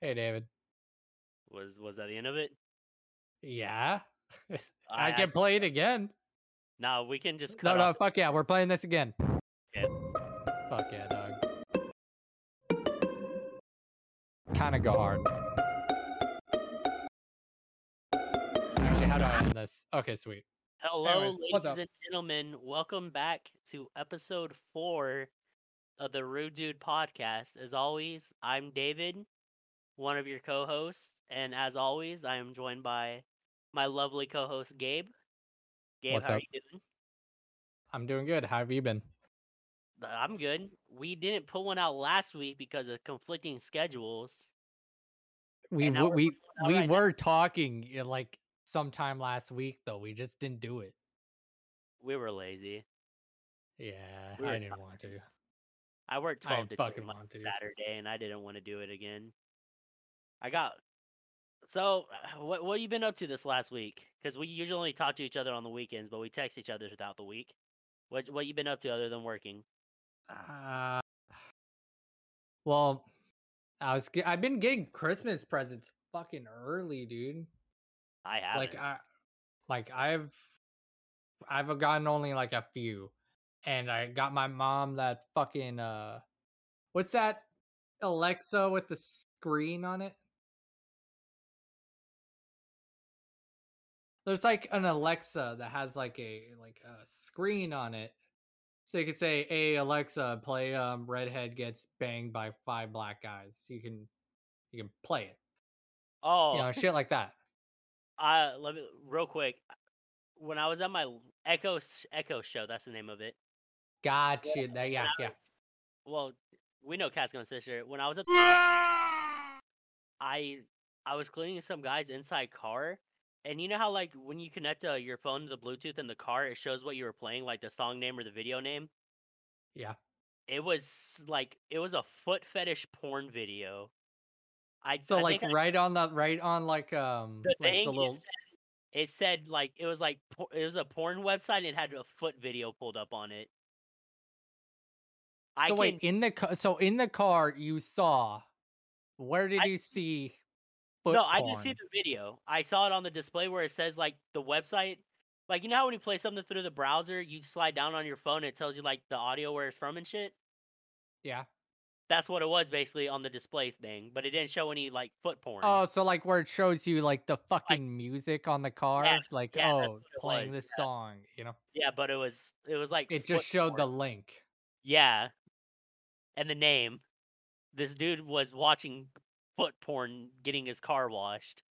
Hey, David. Was was that the end of it? Yeah. I, I- can play it again. No, we can just No, cut no, off. fuck yeah, we're playing this again. Okay. Fuck yeah, dog. Kind of go hard. This? Okay, sweet. Hello, Anyways, ladies and gentlemen. Welcome back to episode four of the Rude Dude podcast. As always, I'm David, one of your co-hosts, and as always, I am joined by my lovely co-host Gabe. Gabe, What's how up? are you doing? I'm doing good. How have you been? Uh, I'm good. We didn't put one out last week because of conflicting schedules. We And now w- we're we we right now. were talking uh, like sometime last week though. We just didn't do it. We were lazy. Yeah, We were I didn't want to. I worked I 12 to fucking 2 on. Saturday and I didn't want to do it again. I got so uh, what what you been up to this last week? Because we usually only talk to each other on the weekends, but we text each other throughout the week. What what you been up to other than working? Uh, well, I was I've been getting Christmas presents fucking early, dude. I haven't. Like I like I've I've gotten only like a few. And I got my mom that fucking uh what's that Alexa with the screen on it? There's like an Alexa that has like a like a screen on it. So you could say, "Hey Alexa, play um Redhead gets banged by five black guys." You can you can play it. oh, You know, shit like that. I let me real quick. When I was at my Echo Echo show, that's the name of it. Got you. That, yeah, when yeah. was- well, we know Cat's gonna sister. When I was at I I was cleaning some guy's inside car, and you know how like when you connect uh, your phone to the Bluetooth in the car, it shows what you were playing, like the song name or the video name. Yeah. It was like it was a foot fetish porn video. I So I like think I- right on the right on like um the like thing the it, little said, it said like it was like it was a porn website. and It had a foot video pulled up on it. I So can, wait, in the ca- so in the car you saw where did I- you see foot no, I just see the video. I saw it on the display where it says like the website. Like you know how when you play something through the browser, you slide down on your phone, and it tells you like the audio where it's from and shit. Yeah. That's what it was basically on the display thing, but it didn't show any like foot porn. Oh, so like where it shows you like the fucking music on the car, like yeah, oh, playing was, this yeah. song, you know. yeah, but it was it was like It just showed the link. yeah, and the name. This dude was watching foot porn, getting his car washed.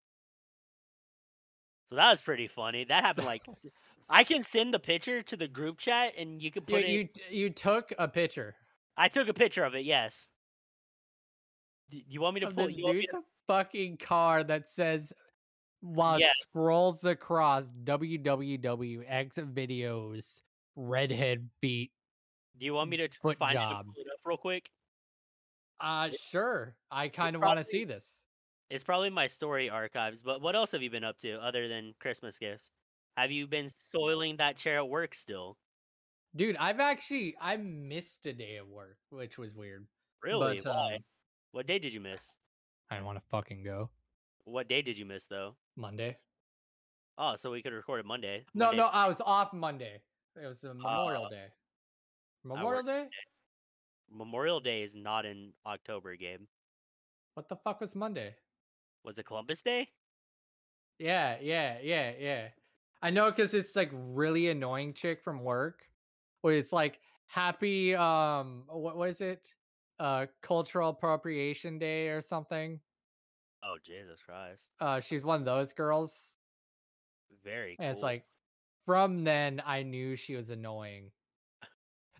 So that was pretty funny. That happened like I can send the picture to the group chat, and you can you, put it. you you took a picture I took a picture of it. Yes. D- you want me to of pull? You want me to, fucking car that says while Yes. it scrolls across www.x videos redhead beat do you want me to foot find it job. pull it up real quick? Uh sure. I kind of want to see this. It's probably my story archives. But what else have you been up to other than Christmas gifts? Have you been soiling that chair at work still? Dude, I've actually I missed a day of work, which was weird. Really? But, Why? um, What day did you miss? I didn't want to fucking go. What day did you miss though? Monday. Oh, so we could record it Monday. No, Monday- no, I was off Monday. It was a Memorial Uh, Day. Memorial Day? Memorial Day is not in October, Gabe. What the fuck was Monday? Was it Columbus Day? Yeah, yeah, yeah, yeah. I know because it's like really annoying chick from work. Where it's like happy um what was it? Uh cultural appropriation day or something. Oh Jesus Christ! Uh she's one of those girls. Very. And it's like from then I knew she was annoying.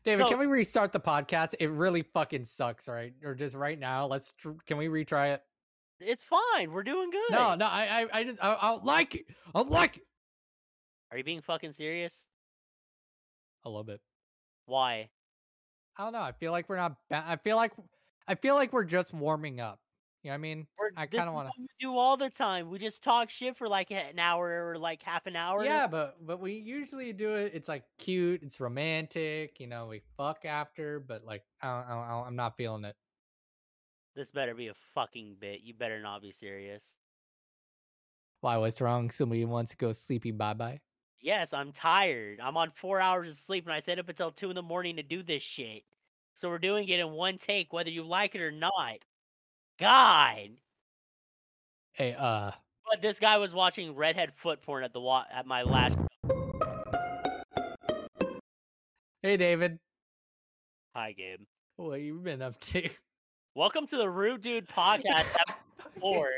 David, So- can we restart the podcast? It really fucking sucks, right? Or just right now, let's tr- can we retry it? it's fine. We're doing good. No, no, I I, I just I, I don't like it. I don't like it. Are you being fucking serious? A little bit. Why? I don't know. I feel like we're not. Ba- I feel like I feel like we're just warming up. You know what I mean? We're, I kind of want to do all the time. We just talk shit for like an hour or like half an hour. Yeah, but but we usually do it. It's like cute. It's romantic. You know, we fuck after, but like I don't, I don't, I don't- I'm not feeling it. This better be a fucking bit. You better not be serious. Why? What's wrong? Somebody wants to go sleepy. Bye bye. Yes, I'm tired. I'm on four hours of sleep and I stayed up until two in the morning to do this shit. So we're doing it in one take, whether you like it or not. God. Hey, uh, But this guy was watching redhead foot porn at the wa- at my last. hey, David. Hi, Gabe. What you been up to? Welcome to the Rude Dude podcast episode four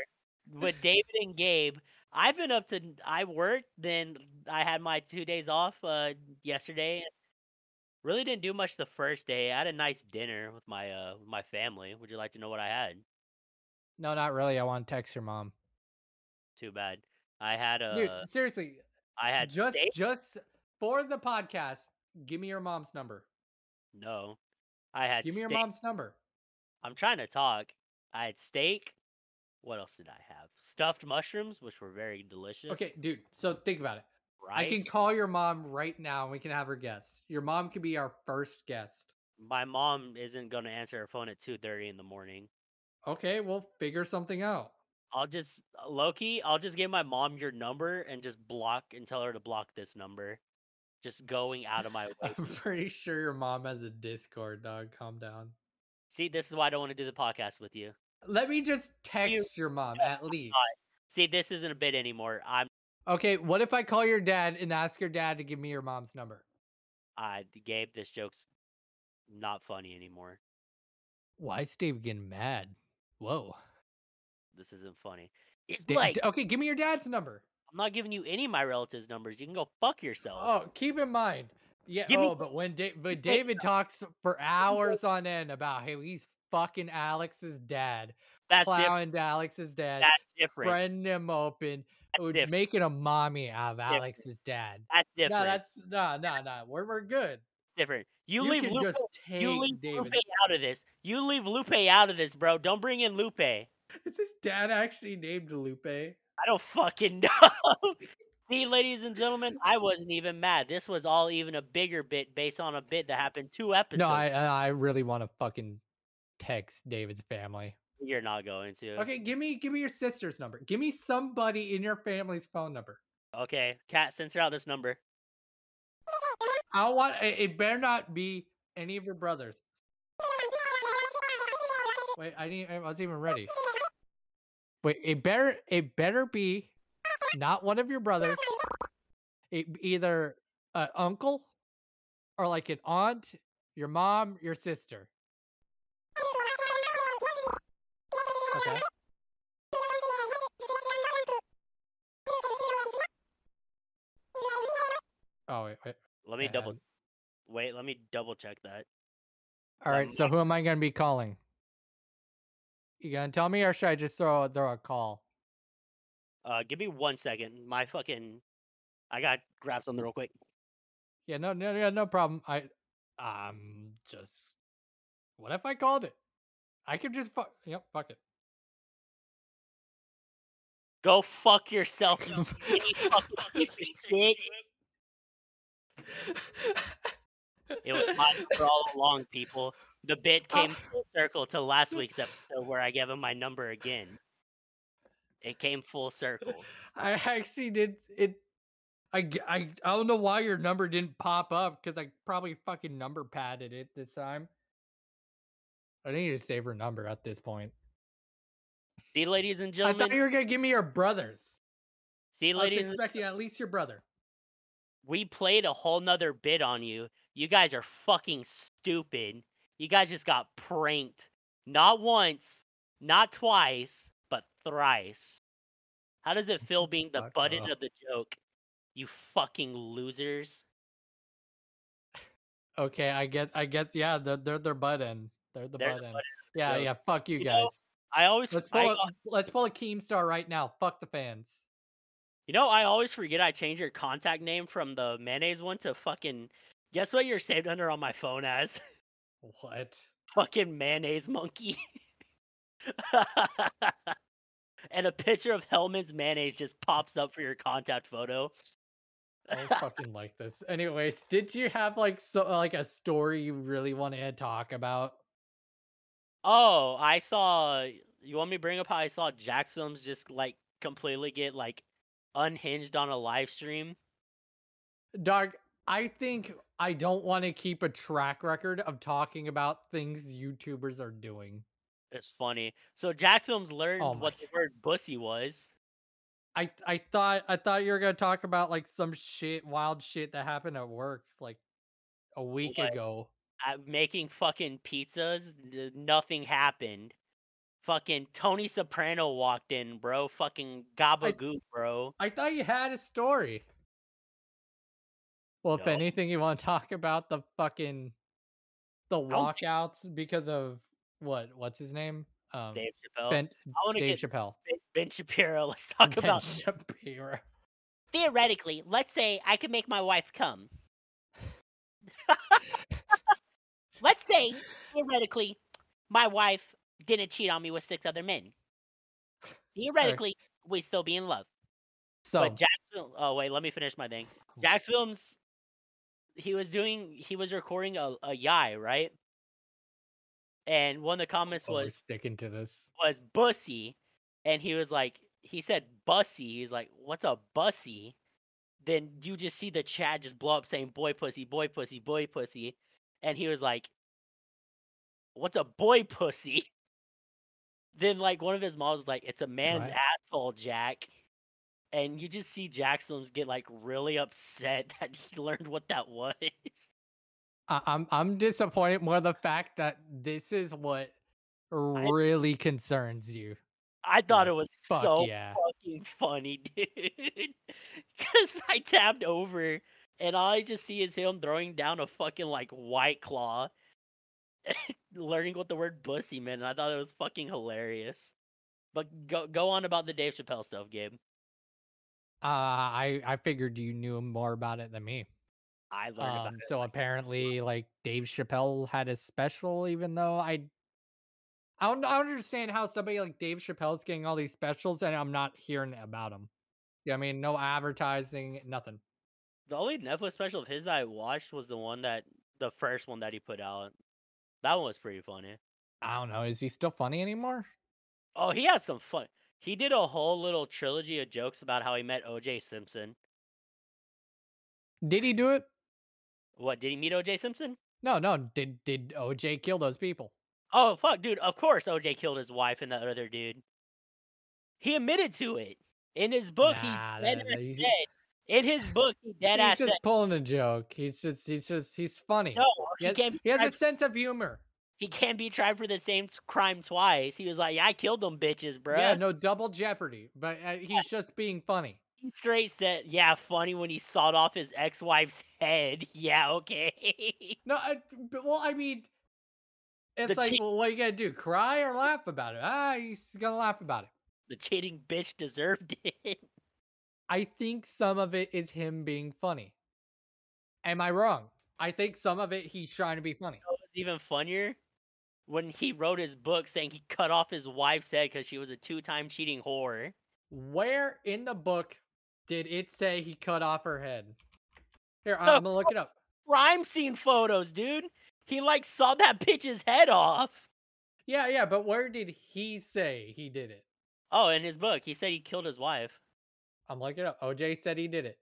with David and Gabe. I've been up to I worked, then I had my two days off uh yesterday. Really didn't do much the first day. I had a nice dinner with my uh with my family. Would you like to know what I had? No, not really. I want to text your mom. Too bad. I had a Dude, seriously, I had just steak. just for the podcast, give me your mom's number. No. I had Give me your mom's number. I'm trying to talk. I had steak. What else did I have? Stuffed mushrooms, which were very delicious. Okay, dude. So think about it. I can call your mom right now and we can have her guest. Your mom could be our first guest. My mom isn't gonna answer her phone at two thirty in the morning. Okay, we'll figure something out. I'll just uh, Loki. I'll just give my mom your number and just block and tell her to block this number. Just going out of my way. I'm pretty sure your mom has a Discord, dog. Calm down. See, this is why I don't want to do the podcast with you. Let me just text your mom at least. See, this isn't a bit anymore. I'm Okay, what if I call your dad and ask your dad to give me your mom's number? I Gabe. This joke's not funny anymore. Why is Dave getting mad? Whoa. This isn't funny. It's Da- like okay, give me your dad's number. I'm not giving you any of my relatives' numbers. You can go fuck yourself. Oh, keep in mind. Yeah. Give me- oh, but when da- but David talks for hours on end about how he's fucking Alex's dad, that's different. plowing Alex's dad, That's different. spreading him open, That's different. making a mommy out of Different. Alex's dad. That's different. No, that's no, no, no. We're we're good. different. You, You, leave Lupe. just take you leave David's. Lupe out of this. You leave Lupe out of this, bro. Don't bring in Lupe. Is his dad actually named Lupe? I don't fucking know. See, ladies and gentlemen, I wasn't even mad. This was all even a bigger bit based on a bit that happened two episodes. No, I I really want to fucking text David's family. You're not going to. Okay, give me give me your sister's number. Give me somebody in your family's phone number. Okay, cat, censor out this number. I don't want it, it better not be any of your brothers. Wait, I didn't I wasn't even ready. Wait, it better it better be not one of your brothers. It either an uncle or like an aunt, your mom, your sister. Okay. Oh wait, wait. Let me I double. had- Wait, let me double check that. All right, Um, so who am I gonna be calling? You gonna tell me, or should I just throw throw a call? Uh, give me one second. My fucking, I got to grab something real quick. Yeah, no, no, no, no problem. I, um, just what if I called it? I could just fuck. Yep, fuck it. Go fuck yourself, you skinny piece of shit. It was my number all along, people. The bit came full circle to last week's episode where I gave him my number again. It came full circle. I actually did it. I I don't know why your number didn't pop up because I probably fucking number padded it this time. I need to save her number at this point. See, ladies and gentlemen. I thought you were gonna give me your brothers. see, ladies. I was expecting at least your brother. we played a whole nother bit on you. You guys are fucking stupid. You guys just got pranked. Not once, not twice, but thrice. How does it feel being the Fuck butt end of the joke? You fucking losers. Okay, I guess I guess yeah, they're they're their butt end. They're the They're butt the end. butt Yeah, joke. yeah. Fuck you, You guys. know, I always let's pull a, let's pull a Keemstar right now. Fuck the fans. You know, I always forget I changed your contact name from the mayonnaise one to fucking guess what you're saved under on my phone as? What? fucking mayonnaise monkey. and a picture of Hellmann's mayonnaise just pops up for your contact photo. I fucking like this. Anyways, did you have like so like a story you really wanted to talk about? Oh, I saw. You want me to bring up how I saw Films just like completely get like unhinged on a live stream? Dog, I think I don't want to keep a track record of talking about things YouTubers are doing. It's funny. So Films learned Oh what the word "bussy" was. I I thought I thought you were gonna talk about like some shit, wild shit that happened at work like a week What? ago. At making fucking pizzas, nothing happened. Fucking Tony Soprano walked in, bro. Fucking gabagool, bro. I thought you had a story. Well, if anything, you want to talk about the fucking the don't think- walkouts because of what? What's his name? Um, Dave Chappelle. Ben I want to Dave get Chappelle. ben, ben Shapiro. Let's talk Ben about Shapiro. theoretically. Let's say I could make my wife come. let's say theoretically, my wife didn't cheat on me with six other men. Theoretically, we still be in love. So But Jacksville. Oh wait, let me finish my thing. Films. He was doing. He was recording a, a yai, right? And one of the oh, comments oh, was sticking to this. was bussy, and he was like, he said bussy. He's like, what's a bussy? Then you just see the chat just blow up saying boy pussy, boy pussy, boy pussy, and he was like, what's a boy pussy? Then like one of his moms was like, it's a man's Right. asshole, Jack. And you just see Jackson's get like really upset that he learned what that was. I, I'm I'm disappointed more the fact that this is what really concerns you. I thought Yeah, it was so yeah. fucking funny, dude. Because I tapped over and all I just see is him throwing down a fucking like white claw, learning what the word "bussy" meant. And I thought it was fucking hilarious. But go go on about the Dave Chappelle stuff, Gabe. Uh, I I figured you knew more about it than me. I learned about Um, it. so apparently, like Dave Chappelle had a special, even though I, I don't, I don't understand how somebody like Dave Chappelle's getting all these specials and I'm not hearing about them. Yeah, I mean, no advertising, nothing. The only Netflix special of his that I watched was the one that the first one that he put out. That one was pretty funny. I don't know. Is he still funny anymore? Oh, he has some fun. He did a whole little trilogy of jokes about how he met O.J. Simpson. Did he do it? What did he meet O.J. Simpson? No, no. Did did OJ kill those people? Oh fuck, dude! Of course, O.J. killed his wife and that other dude. He admitted to it in his book. Nah, he dead that- he- said in his book. He dead he's ass just said pulling a joke. He's just he's just he's funny. no. he He has, can't. He has a sense of humor. he can't be tried for the same crime twice. He was like, "Yeah, I killed them bitches, bruh." Yeah, no double jeopardy. But uh, he's just being funny. He straight said, "Yeah, funny when he sawed off his ex-wife's head." Yeah, okay. No, I, but, well, I mean, it's The like, cheat- well, what are you gonna do? Cry or laugh about it? Ah, he's gonna laugh about it. the cheating bitch deserved it. I think some of it is him being funny. Am I wrong? I think some of it he's trying to be funny. What was even funnier when he wrote his book saying he cut off his wife's head because she was a two-time cheating whore. Where in the book did it say he cut off her head? Here, I'm gonna look it up. Crime scene photos, dude. He like saw that bitch's head off. Yeah, yeah, but where did he say he did it? Oh, in his book, he said he killed his wife. I'm looking it up. OJ said he did it.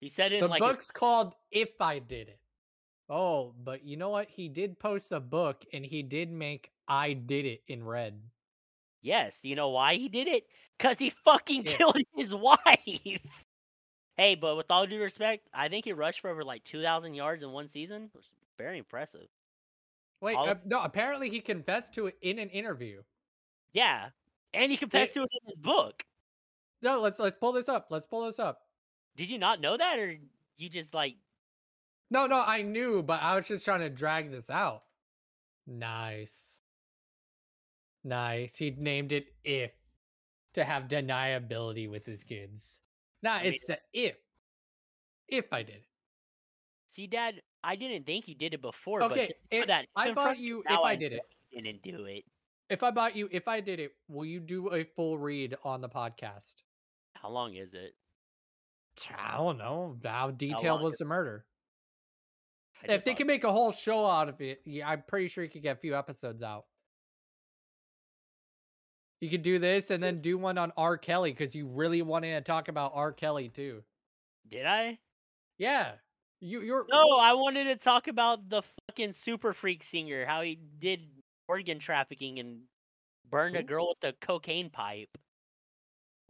He said it The in like a- book's called If I Did It. Oh, but you know what? He did post a book and he did make I Did It in red. yes. You know why he did it? Cause he fucking Yeah. killed his wife. hey, but with all due respect, I think he rushed for over like two thousand yards in one season. Which is very impressive. Wait, All uh, no, apparently he confessed to it in an interview. Yeah, and he confessed to it in his book. No, let's let's pull this up. Let's pull this up. Did you not know that, or you just like No, no, I knew, but I was just trying to drag this out. Nice. Nice. He named it if to have deniability with his kids. Nah, I it's the if. If I did it. see, Dad? I didn't think you did it before. Okay, but since you put it- that I bought front of me, you if now I did it. Didn't do it. If I bought you, if I did it, will you do a full read on the podcast? How long is it? I don't know. How detailed long was the murder? If they can make a whole show out of it, yeah, I'm pretty sure you could get a few episodes out. You could do this and then do one on R. Kelly because you really wanted to talk about R. Kelly too. Did I? Yeah, you you're No, I wanted to talk about the fucking super freak singer, how he did organ trafficking and burned a girl with a cocaine pipe.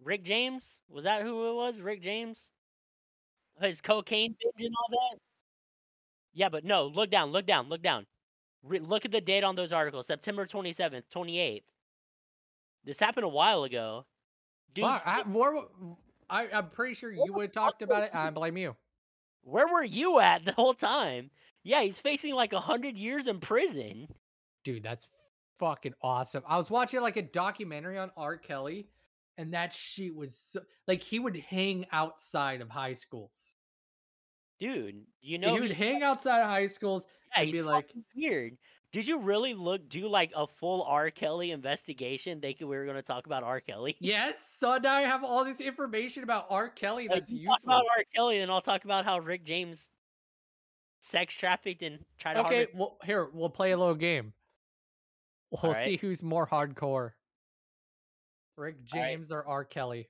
Rick James? Was that who it was? Rick James? His cocaine binge and all that? Yeah, but no, look down, look down, look down. Re- look at the date on those articles September 27th, 28th. This happened a while ago. Dude, I, where, I, I'm pretty sure you would have talked about it. I blame you. where were you at the whole time? Yeah, he's facing like a hundred years in prison. Dude, that's fucking awesome. I was watching like a documentary on R. Kelly, and that shit was so, like he would hang outside of high schools. Dude, you know he would hang outside of high schools. yeah, and be like- weird. Did you really look do like a full R. Kelly investigation? They could, we were going to talk about R. Kelly. Yes, so now I have all this information about R. Kelly that's you useless. about R. Kelly, and I'll talk about how Rick James sex trafficked and tried to Okay, harvest. well, here we'll play a little game. We'll Alright. see who's more hardcore, Rick. James or R. Kelly.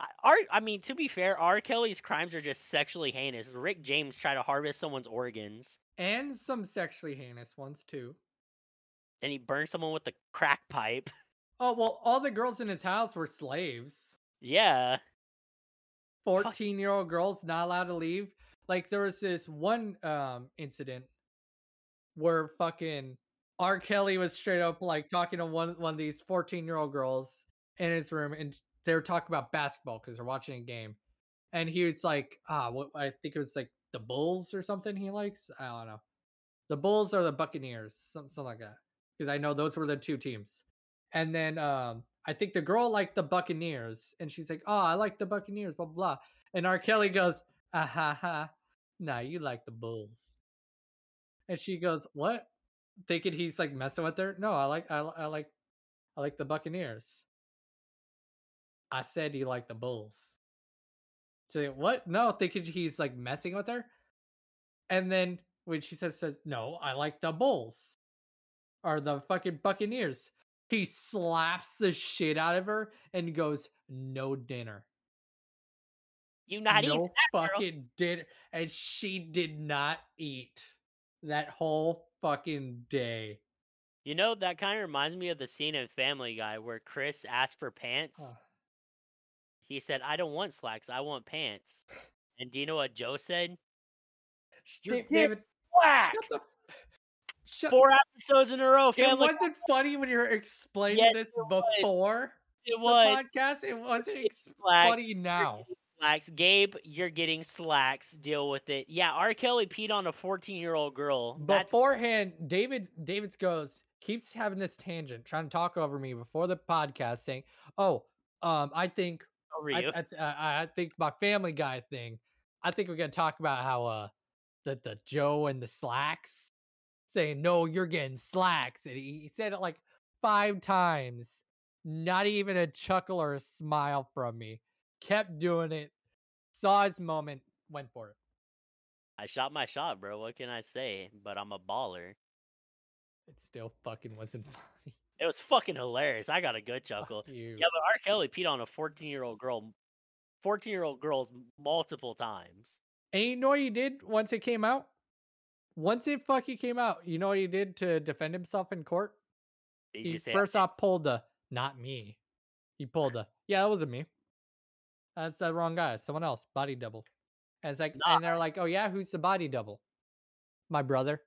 I- R. I mean, to be fair, R. Kelly's crimes are just sexually heinous. Rick James tried to harvest someone's organs, and some sexually heinous ones too. and he burned someone with a crack pipe. Oh well, all the girls in his house were slaves. Yeah. Fourteen-year-old girls not allowed to leave. Like there was this one um incident where fucking R. Kelly was straight up like talking to one one of these fourteen-year-old girls in his room, and they were talking about basketball because they're watching a game, and he was like, ah, what I think it was like the Bulls or something he likes. I don't know, the Bulls or the Buccaneers, something, something like that, because I know those were the two teams. And then um, I think the girl liked the Buccaneers, and she's like, "Oh, I like the Buccaneers." Blah blah. blah. And R. Kelly goes, "Ah ha ha, nah, you like the Bulls." And she goes, "What?" Thinking he's like messing with her. No, I like I, I like I like the Buccaneers. I said you like the Bulls. So what? No, thinking he's like messing with her. And then when she says, says no, I like the Bulls. Or the fucking Buccaneers. He slaps the shit out of her and goes, no dinner. You not eat no that, girl. fucking dinner. And she did not eat that whole fucking day. You know, that kind of reminds me of the scene in Family Guy where Chris asked for pants. Ugh. He said, I don't want slacks, I want pants. And do you know what Joe said? Your Da- dick David, Slacks! shut the shut Four episodes in a row, It Family Guy. wasn't funny when you were explaining Yes, this it was. before It the was. podcast. It wasn't ex- funny You're now. Slacks. Gabe, you're getting slacks. Deal with it. Yeah, R. Kelly peed on a 14 year old girl. That's Beforehand, David David's goes keeps having this tangent, trying to talk over me before the podcast, saying, "Oh, um, I think I. I, I, think my Family Guy thing. I think we're gonna talk about how uh the the Joe and the slacks saying no, you're getting slacks, and he, he said it like five times. Not even a chuckle or a smile from me. Kept doing it. Saw his moment. Went for it. I shot my shot, bro. What can I say? But I'm a baller. It still fucking wasn't funny. It was fucking hilarious. I got a good chuckle. Yeah, but R. Kelly peed on a 14 year old girl, 14 year old girls multiple times. And you know what he did once it came out? Once it fucking came out, you know what he did to defend himself in court? Did he first off pulled the not me. He pulled the yeah, that wasn't me. That's the wrong guy. Someone else. Body double. And it's like Nah. and they're like, Oh yeah, who's the body double? My brother.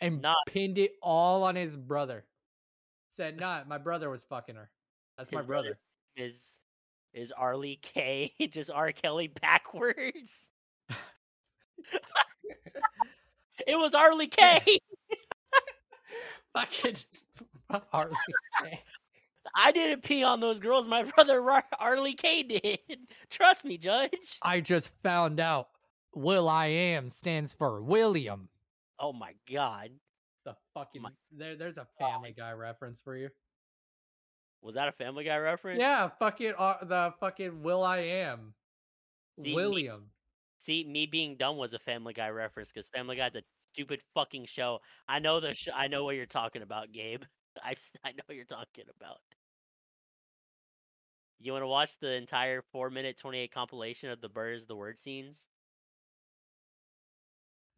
And Nah. pinned it all on his brother. Said, nah, my brother was fucking her. That's my brother- is is Arlie K just R. Kelly backwards? it was Arlie K. fucking Harley. Quinn. I didn't pee on those girls. My brother Ar- Arlie K did. Trust me, Judge. I just found out Will I Am stands for William. Oh my God. The fucking My- there, there's a Family Guy reference for you. Was that a Family Guy reference? Yeah, fucking uh, the fucking Will I Am, See, me- William. See, me being dumb was a Family Guy reference because Family Guy's a stupid fucking show. I know the sh- I know what you're talking about, Gabe. I I know what you're talking about. You want to watch the entire four minute twenty eight compilation of the birds, the word scenes?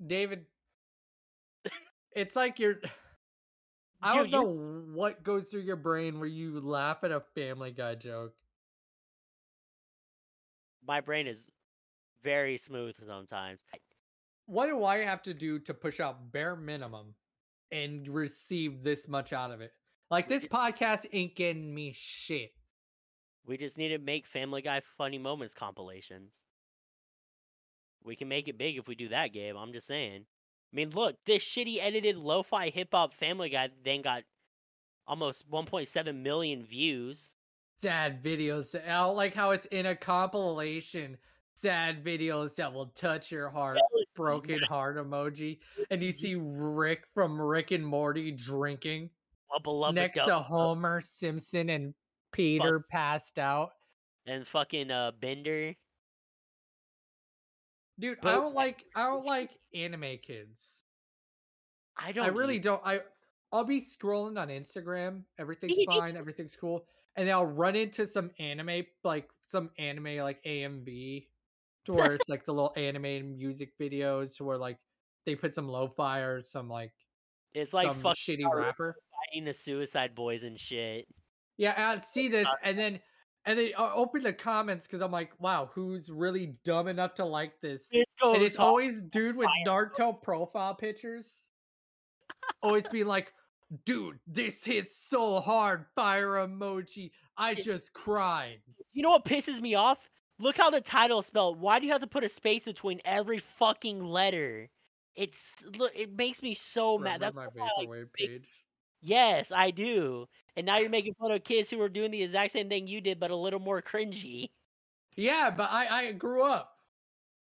David, it's like you're. I don't you- know what goes through your brain where you laugh at a Family Guy joke. My brain is very smooth sometimes. What do I have to do to push out bare minimum and receive this much out of it? Like this podcast ain't getting me shit. We just need to make Family Guy funny moments compilations. We can make it big if we do that, Gabe. I'm just saying. I mean, look, this shitty edited lo-fi hip hop Family Guy then got almost 1.7 million views. Sad videos. I don't like how it's in a compilation. Sad videos that will touch your heart. Broken heart emoji. And you see Rick from Rick and Morty drinking next to Homer Simpson and Peter passed out. and fucking uh Bender. Dude, I don't like I don't like anime kids. I don't. I really either. don't. I I'll be scrolling on Instagram. Everything's fine. Everything's cool. And then I'll run into some anime, like some anime, like AMV, to where it's like the little animated music videos, to where like they put some lo-fi or some like It's like some fucking shitty rapper. fighting the Suicide Boys and shit. Yeah, I'd see this, and then and they uh, I open the comments because I'm like, wow, who's really dumb enough to like this? This And it's always dude with Naruto profile pictures. always being like, dude, this hits so hard. Fire emoji. I just cried. You know what pisses me off? Look how the title is spelled. Why do you have to put a space between every fucking letter? It's look. It makes me so mad. That's my why I like vaporwave page. Yes, I do. And now you're making fun of kids who are doing the exact same thing you did, but a little more cringy. Yeah, but I I grew up.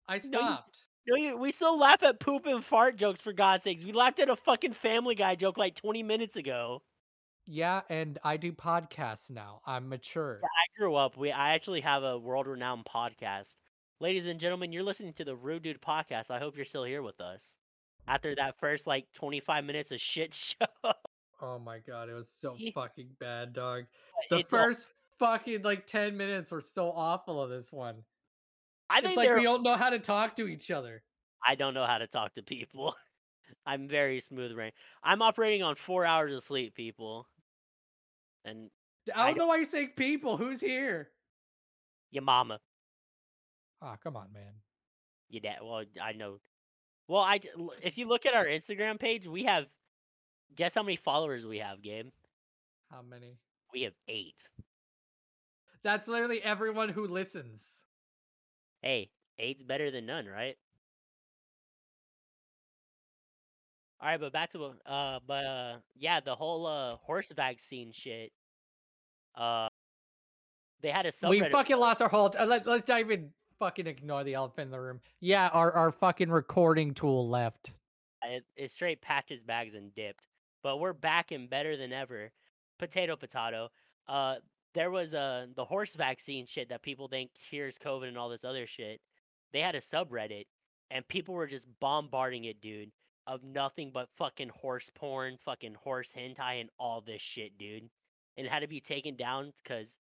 I No, you- stopped. No, you, we still laugh at poop and fart jokes for God's sakes. We laughed at a fucking Family Guy joke like 20 minutes ago. Yeah, and I do podcasts now. I'm mature. I grew up. We I actually have a world-renowned podcast. Ladies and gentlemen, you're listening to the Rude Dude podcast. I hope you're still here with us after that first like 25 minutes of shit show. Oh my god, it was so fucking bad, dog. The It's all- first fucking like 10 minutes were so awful of this one. I It's think like they're- we don't know how to talk to each other. I don't know how to talk to people. I'm very smooth brain. I'm operating on four hours of sleep, people. And I I don't know why you're saying people. Who's here? your mama, Oh, come on, man. your dad. Well, I know. Well, I if you look at our Instagram page, we have. Guess how many followers we have, Gabe? How many? We have eight. That's literally everyone who listens. Hey, eight's better than none, right? All right, but back to uh, but uh, yeah, the whole uh horse vaccine shit. Uh, they had a subreddit. We fucking lost our whole. Uh, let, let's not even fucking ignore the elephant in the room. Yeah, our, our fucking recording tool left. it, it straight packed his bags and dipped. But we're back and better than ever. Potato, potato. Uh, there was uh the horse vaccine shit that people think cures COVID and all this other shit. They had a subreddit, and people were just bombarding it, dude, of nothing but fucking horse porn, fucking horse hentai, and all this shit, dude. And it had to be taken down because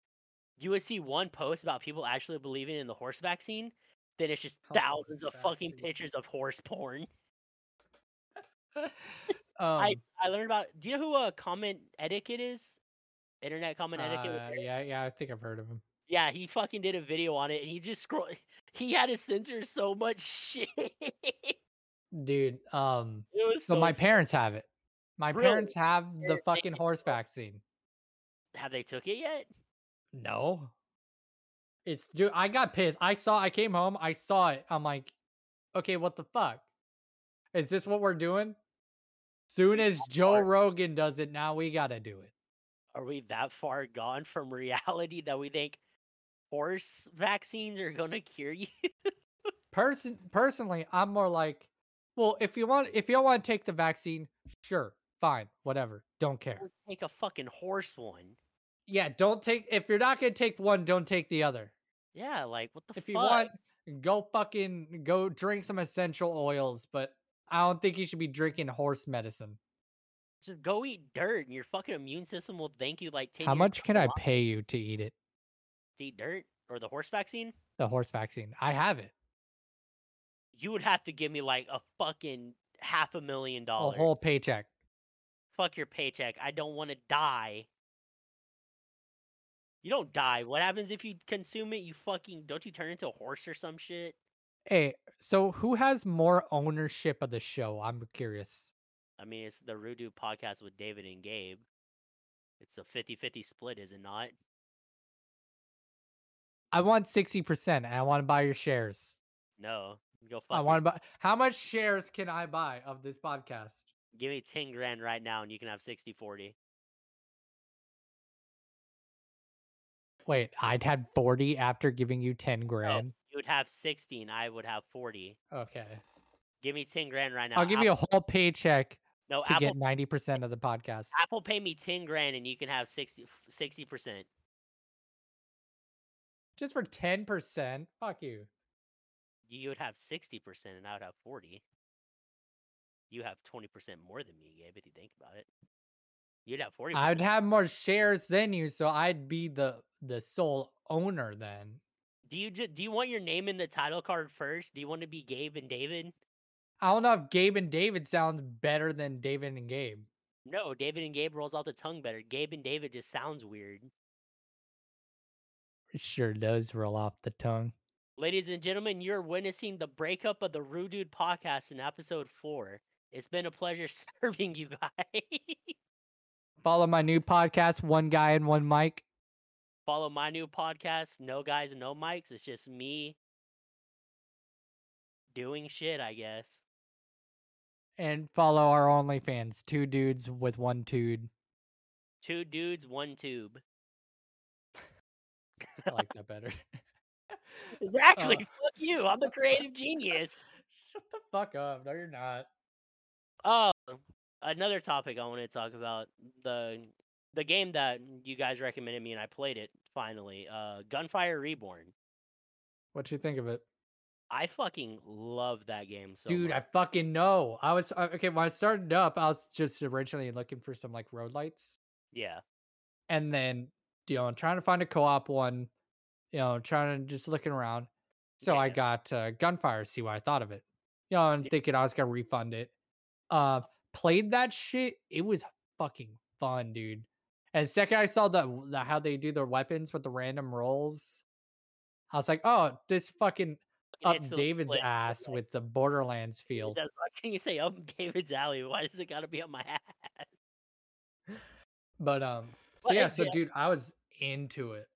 you would see one post about people actually believing in the horse vaccine, then it's just Horse thousands of fucking pictures of horse porn. um, I I learned about. Do you know who uh, comment etiquette is? Internet comment etiquette. uh, yeah, yeah, I think I've heard of him. Yeah, he fucking did a video on it, and he just scroll. He had to censor so much shit. Dude, um, it was so so. my parents have it. My Really? parents have the fucking horse vaccine. Have they took it yet? No. It's dude, I got pissed. I saw I came home, I saw it. I'm like, okay, what the fuck? Is this what we're doing? Soon as Joe Rogan does it, now we gotta do it. Are we that far gone from reality that we think horse vaccines are gonna cure you? Person personally, I'm more like, well, if you want if you don't want to take the vaccine, sure. fine, whatever. Don't care. Or take a fucking horse one. Yeah, don't take if you're not gonna take one, don't take the other. Yeah, like what the If fuck? you want, go fucking go drink some essential oils, but I don't think you should be drinking horse medicine. Just go eat dirt, and your fucking immune system will thank you like ten How much can I pay you to eat it? to eat dirt or the horse vaccine. The horse vaccine. I have it. You would have to give me like a fucking half a million dollars. A whole paycheck. Fuck your paycheck. I don't want to die. You don't die. What happens if you consume it? You fucking don't you turn into a horse or some shit? Hey, so who has more ownership of the show? I'm curious. I mean, it's the Rudu podcast with David and Gabe. It's a 50-50 split, is it not? I want 60% and I want to buy your shares. No. Go fuck I want to buy How much shares can I buy of this podcast? Give me 10 grand right now and you can have 60-40. Wait, I'd had 40 after giving you 10 No, grand. You would have 60 and I would have 40. Okay. Give me 10 grand right now. I'll give you a whole paycheck No, to Apple get 90% of the podcast. Apple pay me 10 grand and you can have 60 60%. Just for 10%. Fuck you. You would have 60% and I would have 40. You have 20% more than me, Gabe, if you think about it. You'd have 40%. I'd have more shares than you, so I'd be the the sole owner then. Do you just do you want your name in the title card first? Do you want to be Gabe and David? I don't know if Gabe and David sounds better than David and Gabe. No, David and Gabe rolls off the tongue better. Gabe and David just sounds weird. It sure does roll off the tongue. Ladies and gentlemen, you're witnessing the breakup of the Rude Dude podcast in episode four. It's been a pleasure serving you guys. Follow my new podcast, One Guy and One Mic. Follow my new podcast, No Guys No Mics. It's just me doing shit, I guess. And follow our OnlyFans, two dudes with one dude. Two dudes, one tube. I like that better. Exactly. Uh, Fuck you. I'm a creative genius. Shut the fuck up. No, you're not. Oh, another topic I want to talk about the the game that you guys recommended me and I played it finally. Uh, Gunfire Reborn. What you think of it? I fucking love that game so Dude, I fucking know. I was uh, okay when I started up. I was just originally looking for some like roguelites, yeah. and then you know I'm trying to find a co-op one. You know, trying to just looking around. So I got uh, Gunfire. See what I thought of it. You know, and Yeah. thinking I was gonna refund it. Uh, played that shit. It was fucking fun, dude. And second I saw the, the how they do their weapons with the random rolls, I was like, oh, this fucking up the David's ass with the Borderlands feel. does- Why can you say up David's alley? Why does it gotta be on my ass? But um, so yeah, so yeah. dude, I was into it.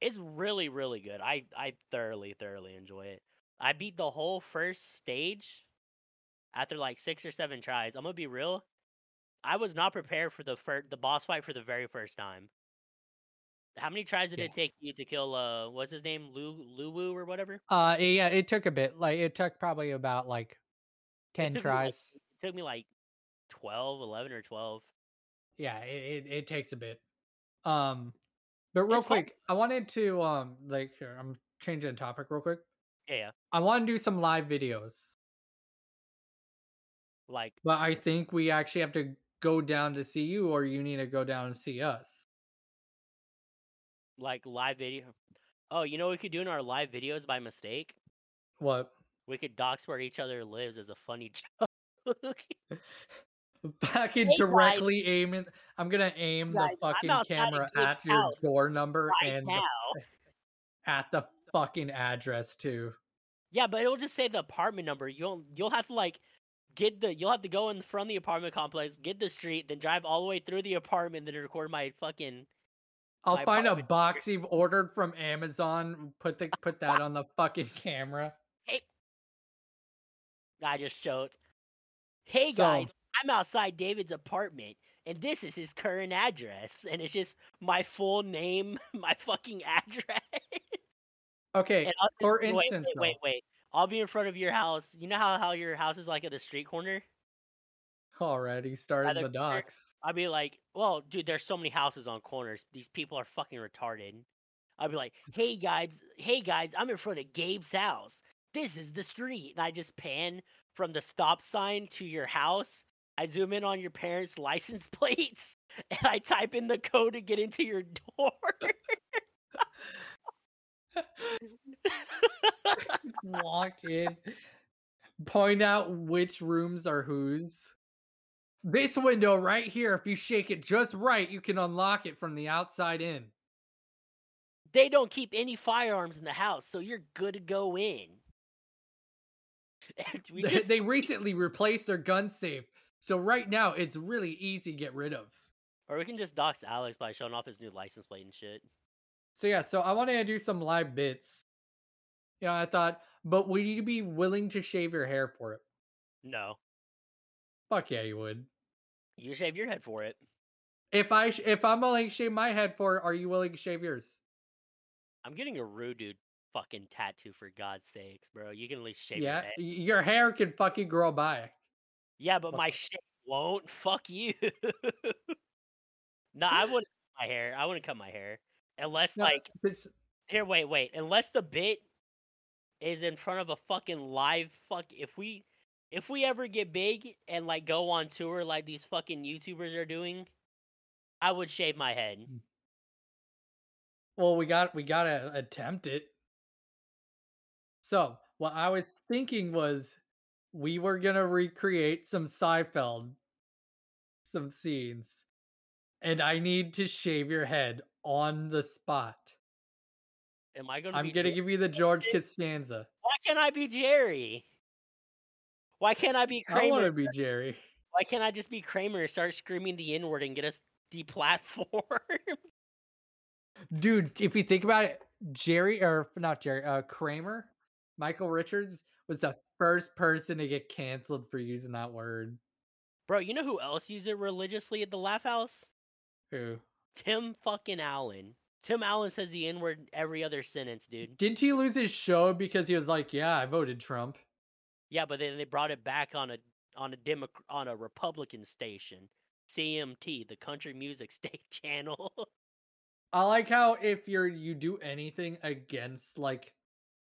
It's really, really good. I I thoroughly, thoroughly enjoy it. I beat the whole first stage after like six or seven tries. I'm gonna be real. I was not prepared for the fir- the boss fight for the very first time. How many tries did Yeah. it take you to kill uh what's his name? Lu Luwu or whatever? Uh, yeah, it took a bit. Like it took probably about like ten took me, like, tries. It took me like 12, 11 or 12. Yeah, it, it it takes a bit. Um, but real It's fun. quick, I wanted to um like here, I'm changing the topic real quick. Yeah, yeah. I want to do some live videos, Like but I think we actually have to go down to see you, or you need to go down and see us. like live video. Oh, you know what we could do in our live videos by mistake? What? We could dox where each other lives as a funny joke. Fucking Hey, guys. directly aiming. I'm gonna aim Guys, the fucking camera at your house door number right and the- at the fucking address too. Yeah, but it'll just say the apartment number. You'll you'll have to like get the you'll have to go in front of the apartment complex, get the street, then drive all the way through the apartment, then record my fucking I'll My find a box you've ordered from Amazon. Put the put that on the fucking camera. Hey, I just showed. Hey So- guys, I'm outside David's apartment, and this is his current address, and it's just my full name, my fucking address. Okay, just, for wait, instance, wait, wait, wait. I'll be in front of your house. You know how how your house is like at the street corner? Already started the dox. I'd be like, well, dude, there's so many houses on corners. These people are fucking retarded. I'd be like, hey guys, hey guys, I'm in front of Gabe's house. This is the street. And I just pan from the stop sign to your house. I zoom in on your parents' license plates and I type in the code to get into your door. Walk in, point out which rooms are whose. This window right here, if you shake it just right, you can unlock it from the outside in. they don't keep any firearms in the house, so you're good to go in. And we They, just they recently replaced their gun safe, so right now it's really easy to get rid of. or we can just dox Alex by showing off his new license plate and shit. So yeah, so I wanted to do some live bits. Yeah, I thought, but would you be willing to shave your hair for it? No. Fuck yeah, you would. You shave your head for it. If I sh- if I'm willing to shave my head for it, are you willing to shave yours? I'm getting a rude dude fucking tattoo for God's sakes, bro. You can at least shave yeah, your head. your hair can fucking grow back. Yeah, but Fuck. my shit won't. Fuck you. no, I wouldn't cut my hair. I wouldn't cut my hair. Unless No, like it's- here, wait, wait. Unless the bit is in front of a fucking live fuck if we if we ever get big and like go on tour like these fucking YouTubers are doing, I would shave my head. Mm. well, we got we gotta attempt it. So what I was thinking was, we were gonna recreate some Seinfeld, some scenes, and I need to shave your head on the spot. Am I gonna I'm be gonna Jer- give you the George Costanza. Why can't I be Jerry? Why can't I be I want to be Jerry. Why can't I just be Kramer and start screaming the N word and get us deplatformed? Dude, if you think about it, Jerry or not Jerry, uh Kramer, Michael Richards was the first person to get canceled for using that word. Bro, you know who else used it religiously at the Laugh House? Who? Tim fucking Allen. Tim Allen says the N word every other sentence, dude. Didn't he lose his show because he was like, "Yeah, I voted Trump." Yeah, but then they brought it back on a on a Demo- on a Republican station, CMT, the country music state channel. I like how if you're you do anything against like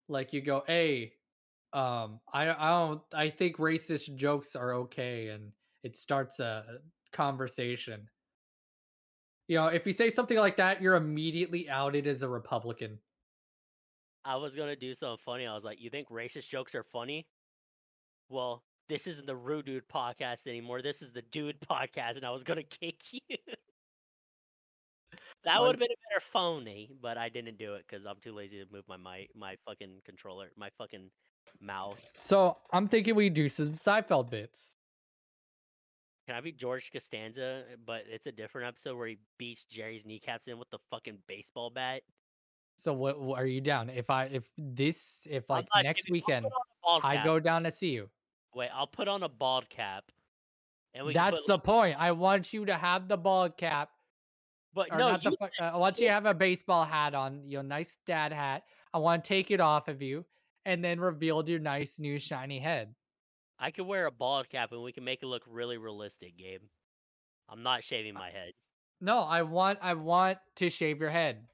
like you go, "Hey, um I I don't I think racist jokes are okay," and it starts a conversation. You know, if you say something like that, you're immediately outed as a Republican. I was gonna do something funny. I was like, "You think racist jokes are funny?" Well, this isn't the Rude Dude podcast anymore. This is the Dude podcast, and I was gonna kick you. that would have been a better phony, but I didn't do it because I'm too lazy to move my mic, my fucking controller, my fucking mouse. So I'm thinking we do some Seinfeld bits. Can I be George Costanza? But it's a different episode where he beats Jerry's kneecaps in with the fucking baseball bat. So what, what are you down? If I if this if like next kidding, weekend put on a bald I go down to see you. Wait, I'll put on a bald cap. And we That's put, the point. I want you to have the bald cap but no, not the. uh, I want you to have a baseball hat on, your nice dad hat. I want to take it off of you and then reveal your nice new shiny head. I could wear a bald cap and we can make it look really realistic, Gabe. I'm not shaving my head. No, I want I want to shave your head.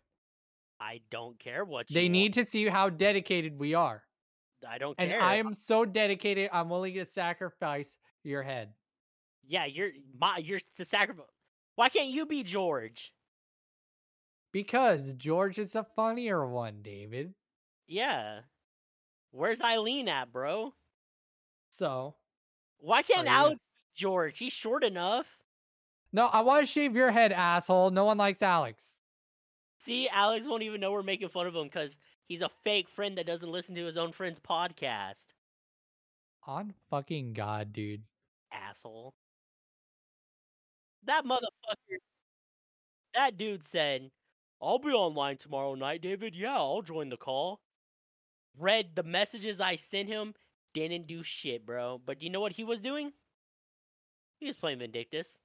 I don't care what you They want. need to see how dedicated we are. I don't care. And care. I am so dedicated. I'm willing to sacrifice your head. Yeah, you're my you're to sacrifice. Why can't you be George? Because George is a funnier one, David. Yeah. Where's Eileen at, bro? So, Why can't Alex be George? He's short enough. no, I want to shave your head, asshole. No one likes Alex. See, Alex won't even know we're making fun of him because he's a fake friend that doesn't listen to his own friend's podcast. On fucking God, dude. Asshole. That motherfucker. That dude said, I'll be online tomorrow night, David. Yeah, I'll join the call. Read the messages I sent him, didn't do shit, bro. But you know what he was doing? He was playing Vindictus.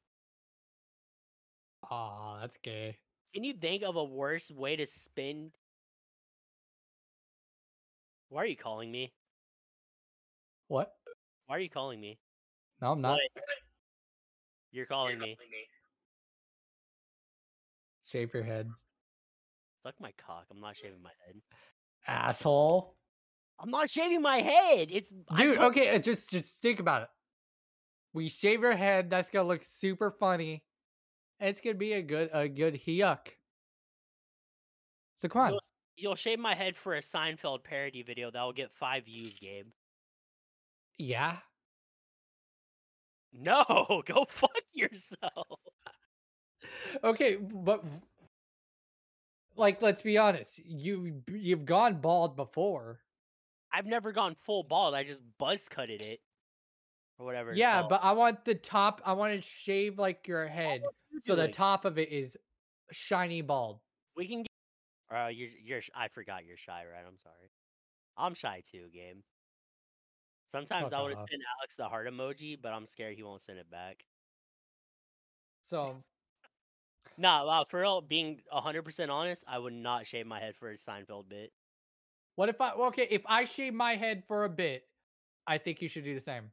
Aw, that's gay. Can you think of a worse way to spend? Why are you calling me? What? Why are you calling me? No, I'm not. What? You're calling me. Shave your head, Suck my cock. I'm not shaving my head. asshole. I'm not shaving my head. It's Dude, okay, uh, just just think about it. We shave your head. That's gonna look super funny. It's gonna be a good a good yuck. So come on. You'll- You'll shave my head for a Seinfeld parody video that will get five views, Gabe. Yeah. No, go fuck yourself. Okay, but like let's be honest. You you've gone bald before. I've never gone full bald. I just buzz cutted it. Or whatever. Yeah, called. but I want the top. I want to shave like your head, so the top of it is shiny bald. we can get uh you're you're I forgot you're shy, right? I'm sorry. I'm shy too, game. Sometimes Fuck I would have off. Alex the heart emoji, but I'm scared he won't send it back. So Nah, wow, for real, being hundred percent honest, I would not shave my head for a Seinfeld bit. What if I? Okay, if I shave my head for a bit, I think you should do the same,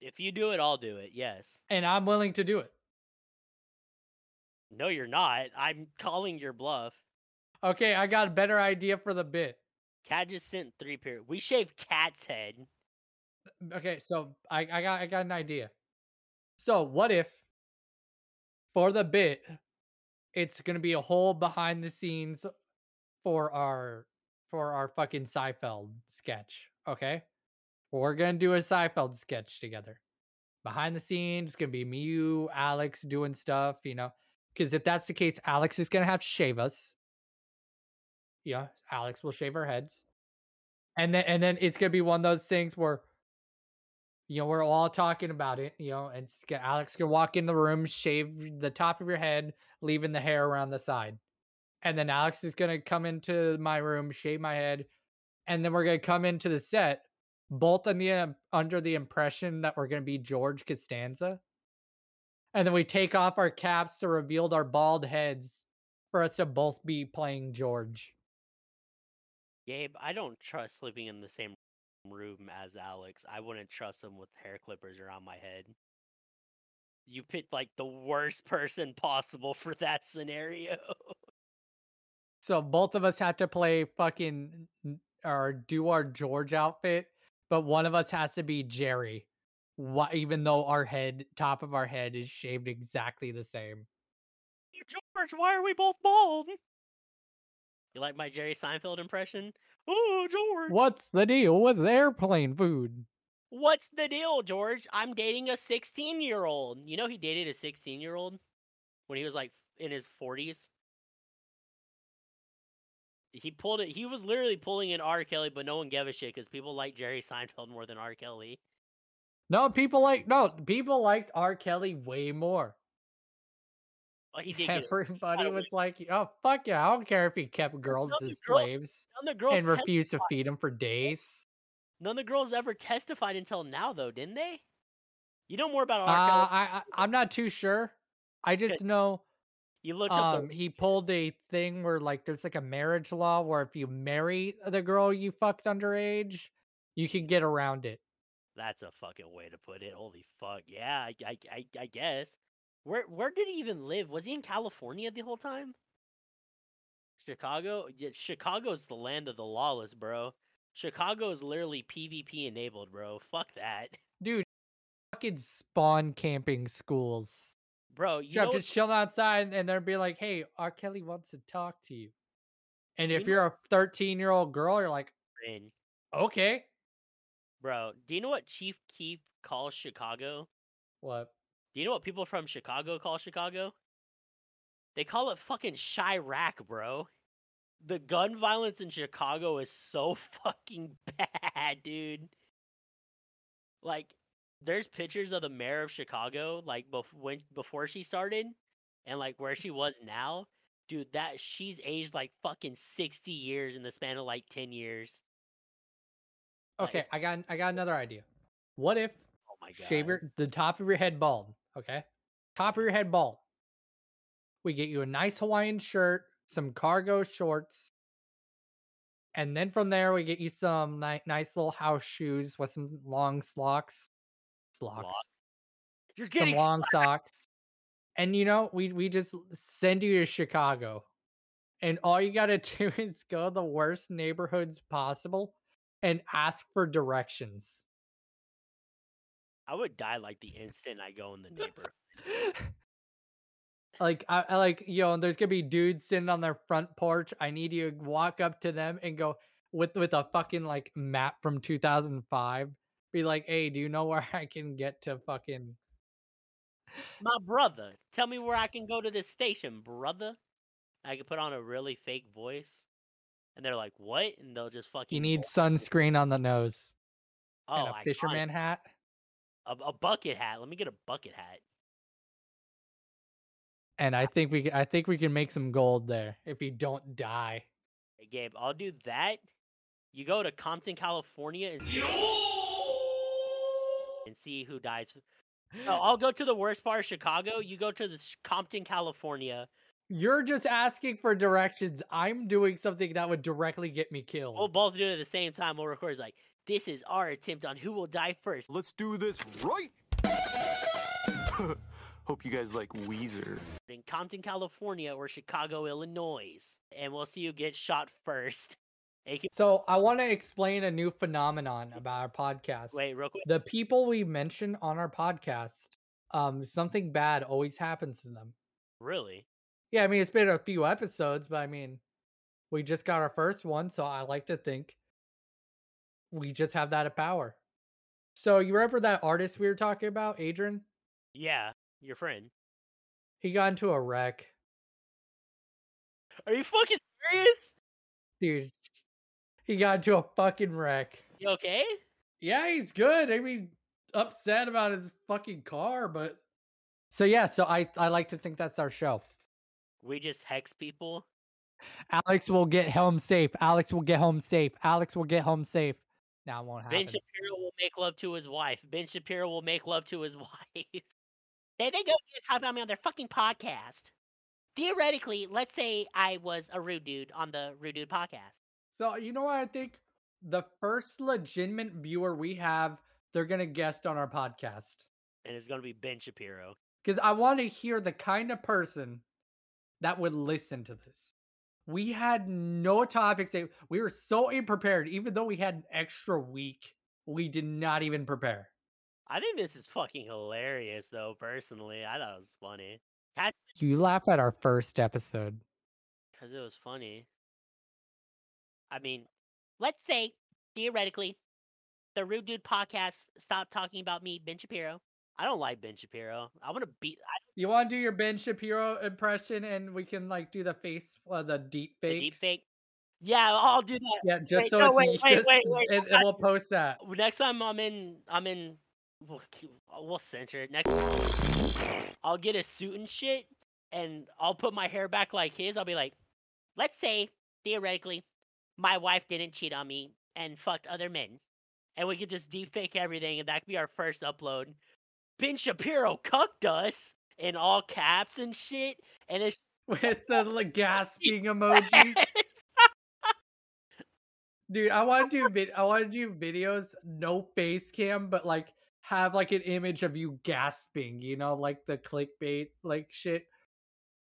If you do it, I'll do it. Yes. and I'm willing to do it. No, you're not. I'm calling your bluff. Okay, I got a better idea for the bit. Cat just sent three pair. We shaved Cat's head. Okay, so I, I got I got an idea. So what if for the bit it's gonna be a whole behind the scenes for our for our fucking Seinfeld sketch, okay? We're gonna do a Seinfeld sketch together. Behind the scenes, it's gonna be me, you, Alex doing stuff, you know. Because if that's the case, Alex is gonna have to shave us. Yeah, Alex will shave our heads. And then and then it's gonna be one of those things where you know, we're all talking about it, you know, and Alex can walk in the room, shave the top of your head, leaving the hair around the side. And then Alex is to come into my room, shave my head, and then we're to come into the set both in the um, under the impression that we're to be George Costanza. And then we take off our caps to reveal our bald heads for us to both be playing George. Gabe, I don't trust sleeping in the same room as Alex. I wouldn't trust him with hair clippers around my head. You picked like the worst person possible for that scenario. So both of us had to play fucking or do our George outfit, but one of us has to be Jerry. Why, even though our head, top of our head, is shaved exactly the same. George, why are we both bald? You like my Jerry Seinfeld impression? Oh, George. What's the deal with airplane food? What's the deal, George? I'm dating a 16 year old. You know, he dated a 16 year old when he was like in his 40s. He pulled it. He was literally pulling in R. Kelly, but no one gave a shit because people like Jerry Seinfeld more than R. Kelly. No, people like no people liked R. Kelly way more. But he did get it. Everybody was like, "Oh fuck yeah!" I don't care if he kept girls as slaves girls, and refused to feed them for days. none of the girls ever testified until now, though, didn't they? You know more about Uh, Kelly. I, I I'm not too sure. I just know You looked up um the he pulled a thing where like there's like a marriage law where if you marry the girl you fucked underage, you can get around it. That's a fucking way to put it. Holy fuck. Yeah, I, I, I, I guess. Where where did he even live? Was he in California the whole time? Chicago? Yeah, Chicago's the land of the lawless, bro. Chicago is literally PvP enabled, bro. Fuck that. Dude, fucking spawn camping schools. Bro, you You know just chilling outside and they'll be like, "Hey, R. Kelly wants to talk to you." And You if know- you're a 13 year old girl, you're like, in, "Okay." bro, do you know what Chief Keef calls Chicago? What? Do you know what people from Chicago call Chicago? They call it fucking Chiraq, bro. The gun violence in Chicago is so fucking bad, dude. Like, there's pictures of the mayor of Chicago, like bef- when before she started, and like where she was now. Dude, that she's aged like fucking sixty years in the span of like ten years. Okay, it's- I got I got another idea. What if Oh my god. shave your the top of your head bald, okay? Top of your head bald. We get you a nice Hawaiian shirt, some cargo shorts, and then from there we get you some ni- nice little house shoes with some long slocks. Slocks. You're some getting long socks, and you know we we just send you to Chicago, and all you gotta do is go to the worst neighborhoods possible and ask for directions. I would die like the instant I go in the neighborhood. like I, I like you know there's gonna be dudes sitting on their front porch i need you to walk up to them and go with with a fucking like map from 2005 be like hey do you know where i can get to fucking My brother, tell me where I can go to this station, brother. I can put on a really fake voice, and they're like, "What?" And they'll just fucking. you need sunscreen on the nose oh, and a iconic. fisherman hat a, a bucket hat. Let me get a bucket hat. and i think we I think we can make some gold there if you don't die Hey, Gabe, I'll do that. You go to Compton, California, and, and see who dies. No, oh, I'll go to the worst part of Chicago. You go to the Compton, California. you're just asking for directions i'm doing something that would directly get me killed We'll both do it at the same time. We'll record. Like this is our attempt on who will die first. Let's do this right. Hope you guys like Weezer. in Compton, California, or Chicago, Illinois, and we'll see who gets shot first. So i want to explain a new phenomenon about our podcast Wait, real quick. the people we mention on our podcast, um, something bad always happens to them. Really? Yeah, I mean it's been a few episodes, but I mean, we just got our first one, so I like to think we just have that power. So you remember that artist we were talking about, Adrian? Yeah, your friend. He got into a wreck, Are you fucking serious? dude. He got into a fucking wreck. You okay? Yeah, he's good. I mean, upset about his fucking car, but so yeah. So I I like to think that's our show. We just hex people. Alex will get home safe. Alex will get home safe. Alex will get home safe. Now it won't happen. Ben Shapiro will make love to his wife. Ben Shapiro will make love to his wife. There they go talk about me on their fucking podcast. Theoretically, let's say I was a rude dude on the rude dude podcast. So you know what I think? The first legitimate viewer we have, they're gonna guest on our podcast. And it's gonna be Ben Shapiro. Because I want to hear the kind of person that would listen to this. We had no topics. We were so unprepared, even though we had an extra week. We did not even prepare. I think this is fucking hilarious though, personally. I thought it was funny. That's You laugh at our first episode. because it was funny. I mean, let's say theoretically, the Rude Dude podcast stopped talking about me, Ben Shapiro. I don't like Ben Shapiro. I want to beat I, You want to do your Ben Shapiro impression, and we can like do the face, uh, the deep the fakes. deep fake. Yeah, I'll do that. Yeah, just Wait, so no, it's wait, wait, just, wait, wait, and, and we'll post that. Next time I'm in, I'm in. We'll, keep- we'll censor it. Next, I'll get a suit and shit, and I'll put my hair back like his. I'll be like, let's say theoretically, my wife didn't cheat on me and fucked other men, and we could just deep fake everything, and that could be our first upload. Ben Shapiro cucked us in all caps and shit, and it's with the like, gasping emojis. Dude, I want to do vid- I want to do videos no face cam, but like have like an image of you gasping, you know, like the clickbait like shit.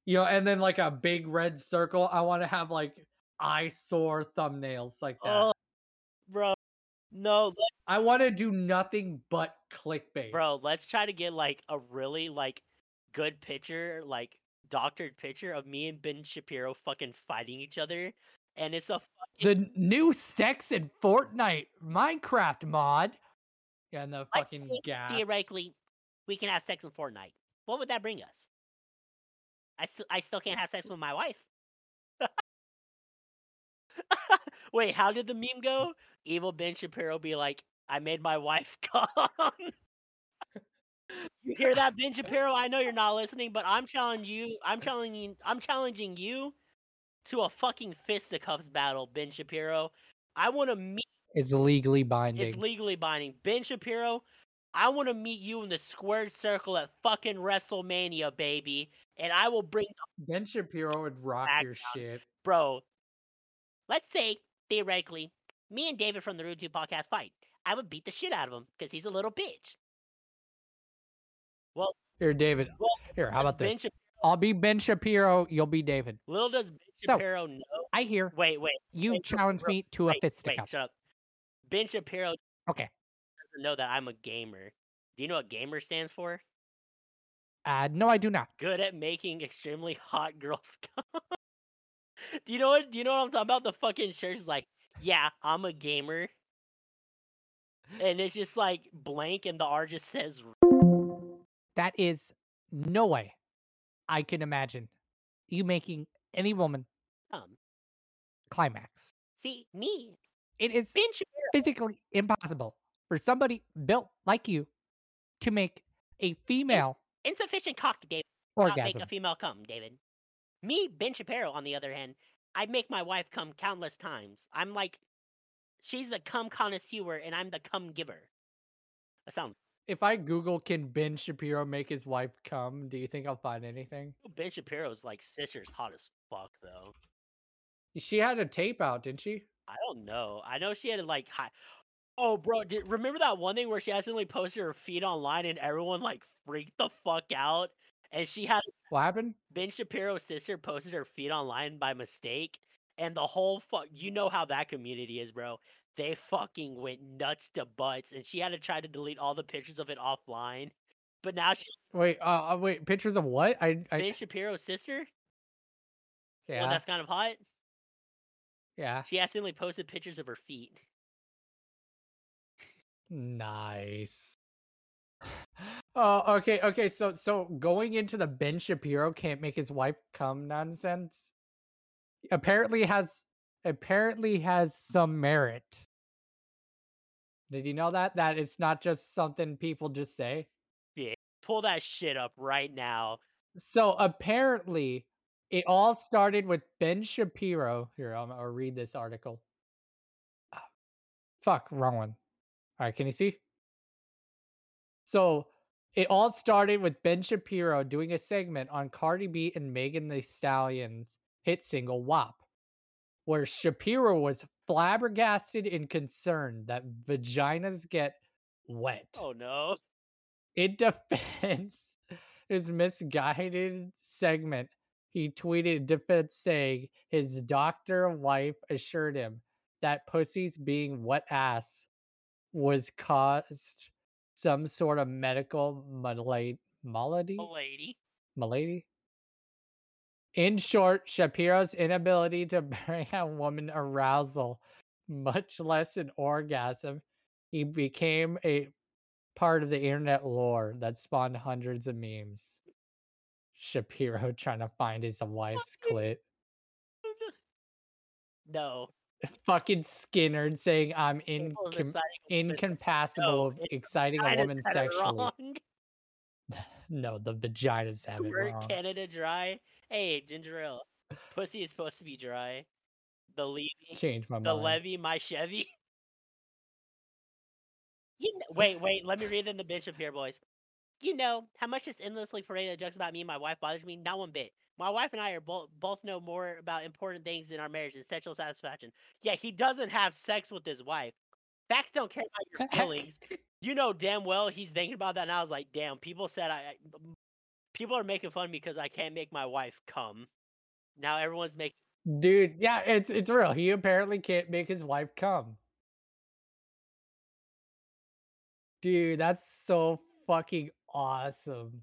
You know, and then like a big red circle. I want to have like eyesore thumbnails like that. oh, bro, no, I want to do nothing but clickbait. bro. Let's try to get like a really like good picture, like doctored picture of me and Ben Shapiro fucking fighting each other, and it's a fucking The new sex in Fortnite Minecraft mod. Yeah, and the Let's fucking gas. theoretically we can have sex in Fortnite. What would that bring us? I still I still can't have sex with my wife. Wait, how did the meme mm. go? Evil Ben Shapiro be like, I made my wife come. you hear that, Ben Shapiro? I know you're not listening, but I'm challenging you. I'm challenging. I'm challenging you to a fucking fisticuffs battle, Ben Shapiro. I want to meet. It's legally binding. It's legally binding. Ben Shapiro, I want to meet you in the squared circle at fucking WrestleMania, baby, and I will bring Ben Shapiro would rock your Background. shit. bro. Let's say theoretically, me and David from the Rude Dude podcast fight. I would beat the shit out of him because he's a little bitch. Well- here, David. well, here, how about Ben this? I'll be Ben Shapiro. You'll be David. Little does Ben So- Shapiro know. I hear Wait, wait, you wait, challenge bro, me to a wait, wait, shut up. Ben Shapiro Okay. doesn't know that I'm a gamer. Do you know what gamer stands for? Uh, no, I do not. Good at making extremely hot girls come. Do you know what? Do you know what I'm talking about? The fucking shirt is like, yeah, I'm a gamer, and it's just like blank, and the R just says That is no way I can imagine you making any woman um. climax. See me, It is physically impossible for somebody built like you to make a female Insufficient cock, David. Not make a female come, David. Me, Ben Shapiro, on the other hand, I make my wife come countless times. I'm like, she's the cum connoisseur, and I'm the cum giver. That sounds. If I Google can Ben Shapiro make his wife come, do you think I'll find anything? Oh, ben Shapiro's like sister's hot as fuck, though. She had a tape out, didn't she? I don't know. I know she had like high. Oh, bro, did, remember that one thing where she accidentally posted her feet online and everyone like freaked the fuck out? And she had What happened? Ben Shapiro's sister posted her feet online by mistake, and the whole fuck. You know how that community is, bro. They fucking went nuts to butts, and she had to try to delete all the pictures of it offline. But now she, Wait, uh, uh, wait, pictures of what? I, I Ben Shapiro's sister, yeah, well, that's kind of hot. yeah, She accidentally posted pictures of her feet. nice. Oh, okay, okay. So, so going into the Ben Shapiro can't make his wife come nonsense. Apparently has apparently has some merit. Did you know that that it's not just something people just say? Yeah, Pull that shit up right now. So apparently, it all started with Ben Shapiro. Here, I'm, I'll read this article. Ah, Fuck, wrong one. All right, can you see? So it all started with Ben Shapiro doing a segment on Cardi B and Megan Thee Stallion's hit single WAP, where Shapiro was flabbergasted and concerned that vaginas get wet. Oh no. In defense his misguided segment, he tweeted defense saying his doctor wife assured him that pussy's being wet ass was caused some sort of medical malady. Malady? Malady? In short, Shapiro's inability to bring a woman arousal, much less an orgasm, he became a part of the internet lore that spawned hundreds of memes. Shapiro trying to find his wife's clit. no. Fucking Skinner saying I'm in, incom- deciding what is- incompatible No, of exciting a woman sexually. No, the vaginas have it Squirt wrong. Canada dry. Hey, ginger ale. Pussy is supposed to be dry. The levy, Change my the mind. levy, my Chevy. You kn- wait, wait. Let me read them the bishop here, boys. You know how much this endlessly paraded jokes about me and my wife bothers me. Not one bit. My wife and I are both both know more about important things in our marriage than sexual satisfaction. Yeah, he doesn't have sex with his wife. Facts don't care about your feelings. you know damn well he's thinking about that. And I was like, damn. People said I. I people are making fun because I can't make my wife come. Now everyone's making. Dude, yeah, it's it's real. He apparently can't make his wife come. Dude, that's so fucking awesome.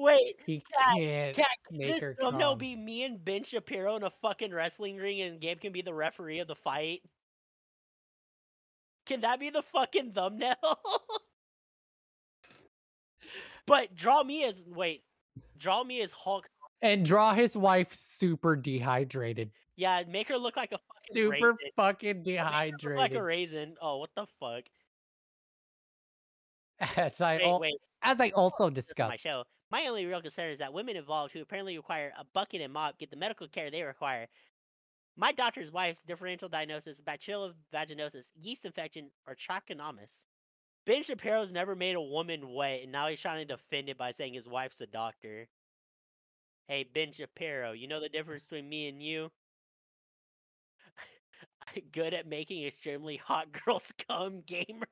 Wait, He Cat, can't Cat, make this her thumbnail come. be me and Ben Shapiro in a fucking wrestling ring, and Gabe can be the referee of the fight. Can that be the fucking thumbnail? but draw me as wait, draw me as Hulk. and draw his wife super dehydrated. Yeah, make her look like a fucking Super raisin. fucking look like a raisin. Oh, what the fuck? as I Wait, al- wait. as I also this is my discussed. My only real concern is that women involved who apparently require a bucket and mop get the medical care they require. My doctor's wife's differential diagnosis, bacterial vaginosis, yeast infection, or trichomonas. Ben Shapiro's never made a woman wet, and now he's trying to defend it by saying his wife's a doctor. Hey, Ben Shapiro, you know the difference between me and you? Good at making extremely hot girls come gamer.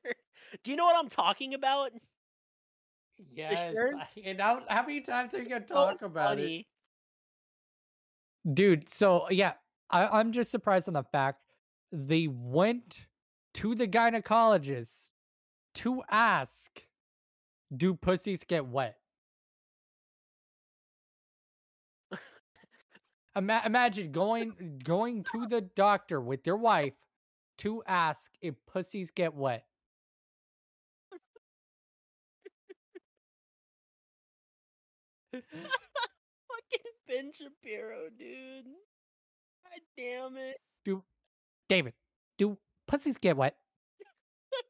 Do you know what I'm talking about? Yes. sure? I- And how, how many times are you gonna So talk about it? Dude, so yeah, I, I'm just surprised on the fact they went to the gynecologist to ask, do pussies get wet? Ima- imagine going going to the doctor with your wife to ask if pussies get wet. Fucking Ben Shapiro, dude. God damn it. Do David, do pussies get wet?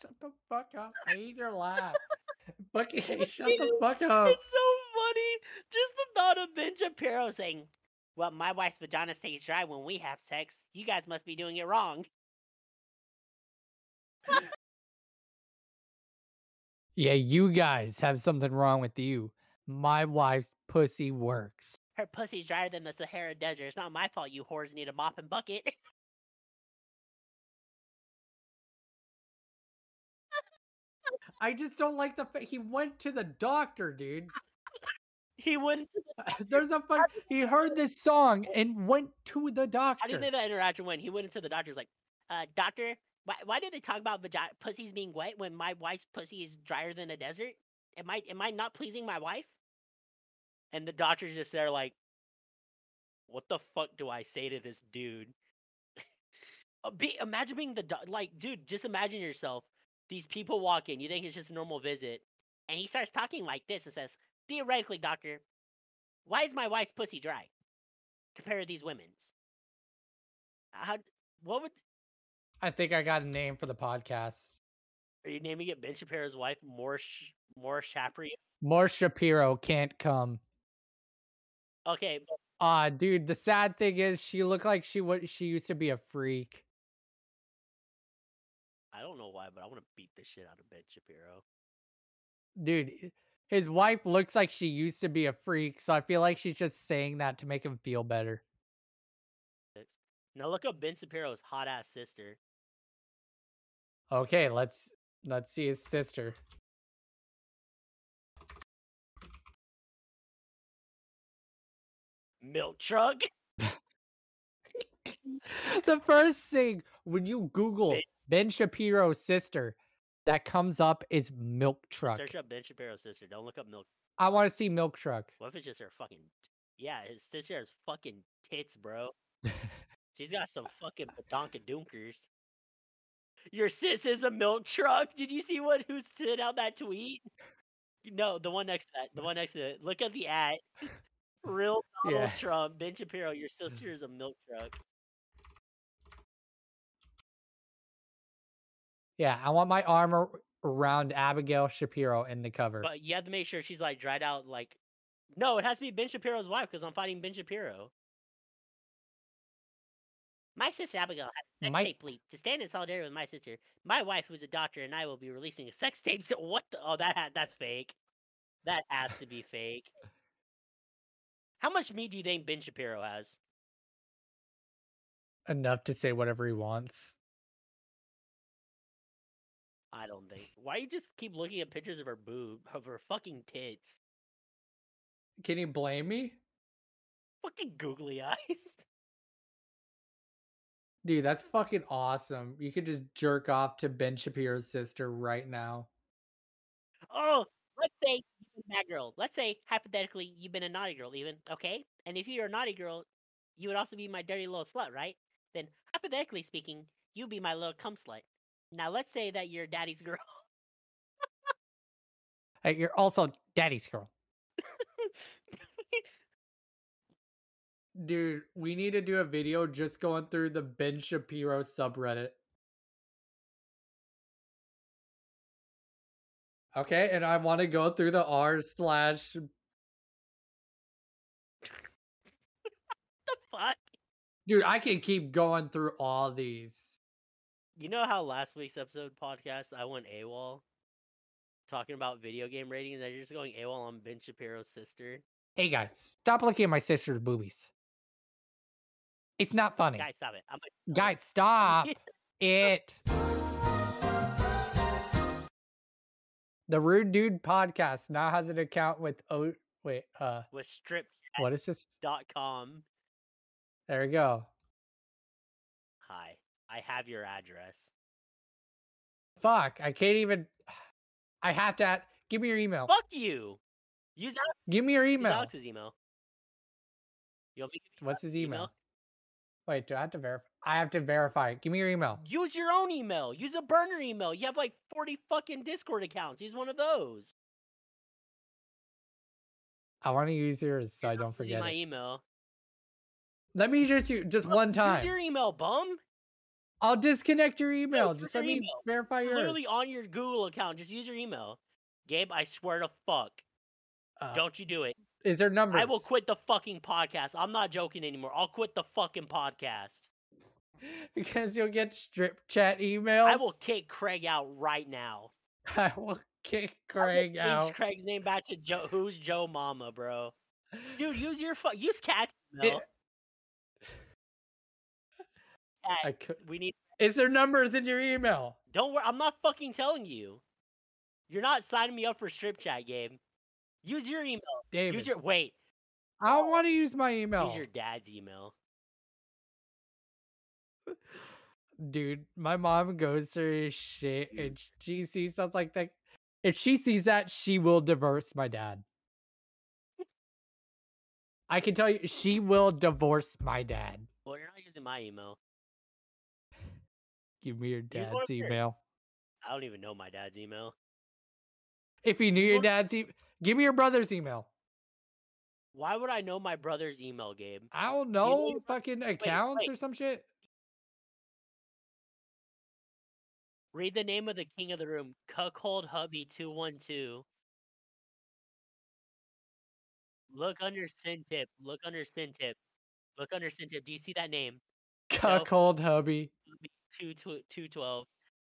Shut the fuck up. I hate your laugh. Fucking shut the fuck up. It's so funny. Just the thought of Ben Shapiro saying, Well, my wife's vagina stays dry when we have sex. You guys must be doing it wrong. Yeah, you guys have something wrong with you. My wife's pussy works. Her pussy's drier than the Sahara Desert. It's not my fault you whores need a mop and bucket. I just don't like the fa- he went to the doctor, dude. he wouldn't. There's a fun. He heard this song and went to the doctor. How do you think that interaction went? He went into the doctor's like, uh, Doctor, why, why do they talk about vagi- pussies being wet when my wife's pussy is drier than a desert? Am I am I not pleasing my wife? And the doctor's just there like, what the fuck do I say to this dude? Uh, Be, imagine being the doc- like, dude. Just imagine yourself. These people walk in. You think it's just a normal visit, and he starts talking like this and says, "Theoretically, doctor, why is my wife's pussy dry compared to these women's? How? What would I think I got a name for the podcast. are you naming it? Ben Shapiro's wife, more sh- more Shapri. More Shapiro can't come. Okay, Ah, dude. The sad thing is, she looked like she would. She used to be a freak. I don't know why, but I want to beat the shit out of Ben Shapiro. Dude, his wife looks like she used to be a freak, so I feel like she's just saying that to make him feel better. Now look up Ben Shapiro's hot ass sister. Okay, let's let's see his sister. Milk truck. the first thing when you Google Ben- Ben Shapiro's sister that comes up is milk truck. Search up Ben Shapiro's sister. Don't look up milk. I want to see milk truck. What if it's just her fucking? Yeah, his sister has fucking tits, bro. She's got some fucking badonkadoonkers. Your sis is a milk truck. Did you see what who sent out that tweet? No, the one next to that. The one next to it. Look at the at. Real Donald Yeah. Trump, Ben Shapiro. Your sister is a milk truck. Yeah, I want my armor around Abigail Shapiro in the cover. But you have to make sure she's like dried out. Like, no, it has to be Ben Shapiro's wife because I'm fighting Ben Shapiro. My sister Abigail had a sex My- tape leak. To stand in solidarity with my sister, my wife, who's a doctor, and I will be releasing a sex tape. So what? The, oh, that ha- that's fake. That has to be fake. How much meat do you think Ben Shapiro has? Enough to say whatever he wants. I don't think. Why you just keep looking at pictures of her boob, of her fucking tits? Can you blame me? Fucking googly eyes. Dude, that's fucking awesome. You could just jerk off to Ben Shapiro's sister right now. Oh, let's say you've been a bad girl. Let's say hypothetically you've been a naughty girl, even okay. And if you're a naughty girl, you would also be my dirty little slut, right? Then hypothetically speaking, you'd be my little cum slut. Now let's say that you're daddy's girl. Hey, you're also daddy's girl. Dude, we need to do a video just going through the Ben Shapiro subreddit. Okay, and I want to go through the r slash. the fuck? Dude, I can keep going through all these. You know how last week's episode podcast I went AWOL talking about video game ratings and you're just going AWOL on Ben Shapiro's sister? Hey guys, stop looking at my sister's boobies. It's not funny. Guys, stop it. I'm like, Guys, stop it. The Rude Dude podcast now has an account with oh wait, uh with strip what is this? dot com. There we go. Hi, I have your address. Fuck, I can't even I have to add, give me your email. Fuck you. Use, Alex, Give me your email. Alex's email. You want me to give you What's his Alex's email? Wait, do I have to verify? I have to verify. Give me your email. Use your own email. Use a burner email. You have like 40 fucking Discord accounts. Use one of those. I want to use yours so I don't forget my it. email. Let me just use just one time. Use your email, bum. I'll disconnect your email. use Just your let me verify yours. literally on your Google account. Just use your email. Gabe, I swear to fuck. Uh, Don't you do it. Is there numbers? I will quit the fucking podcast. I'm not joking anymore. I'll quit the fucking podcast. because you'll get strip chat emails. I will kick Craig out right now. I will kick I will Craig out. Craig's name back to Joe. Who's Joe Mama, bro? Dude, use your fu- use Cat's It- email. Cat, I could, we need. is there numbers in your email? Don't worry. I'm not fucking telling you. You're not signing me up for strip chat, Gabe. Use your email. David, Use your wait. I don't want to use my email. Use your dad's email. Dude, my mom goes through his shit and she sees stuff like that. If she sees that, she will divorce my dad. I can tell you, she will divorce my dad. Well, you're not using my email. Give me your dad's email. I don't even know my dad's email. If you knew your dad's email, give me your brother's email. Why would I know my brother's email, Gabe? I don't know know, your fucking accounts wait. or some shit. Read the name of the king of the room. Cuckold Hubby two one two. Look under sin tip. Look under sin tip. Look under sin tip. Do you see that name? Cuckold hubby. Two two two twelve.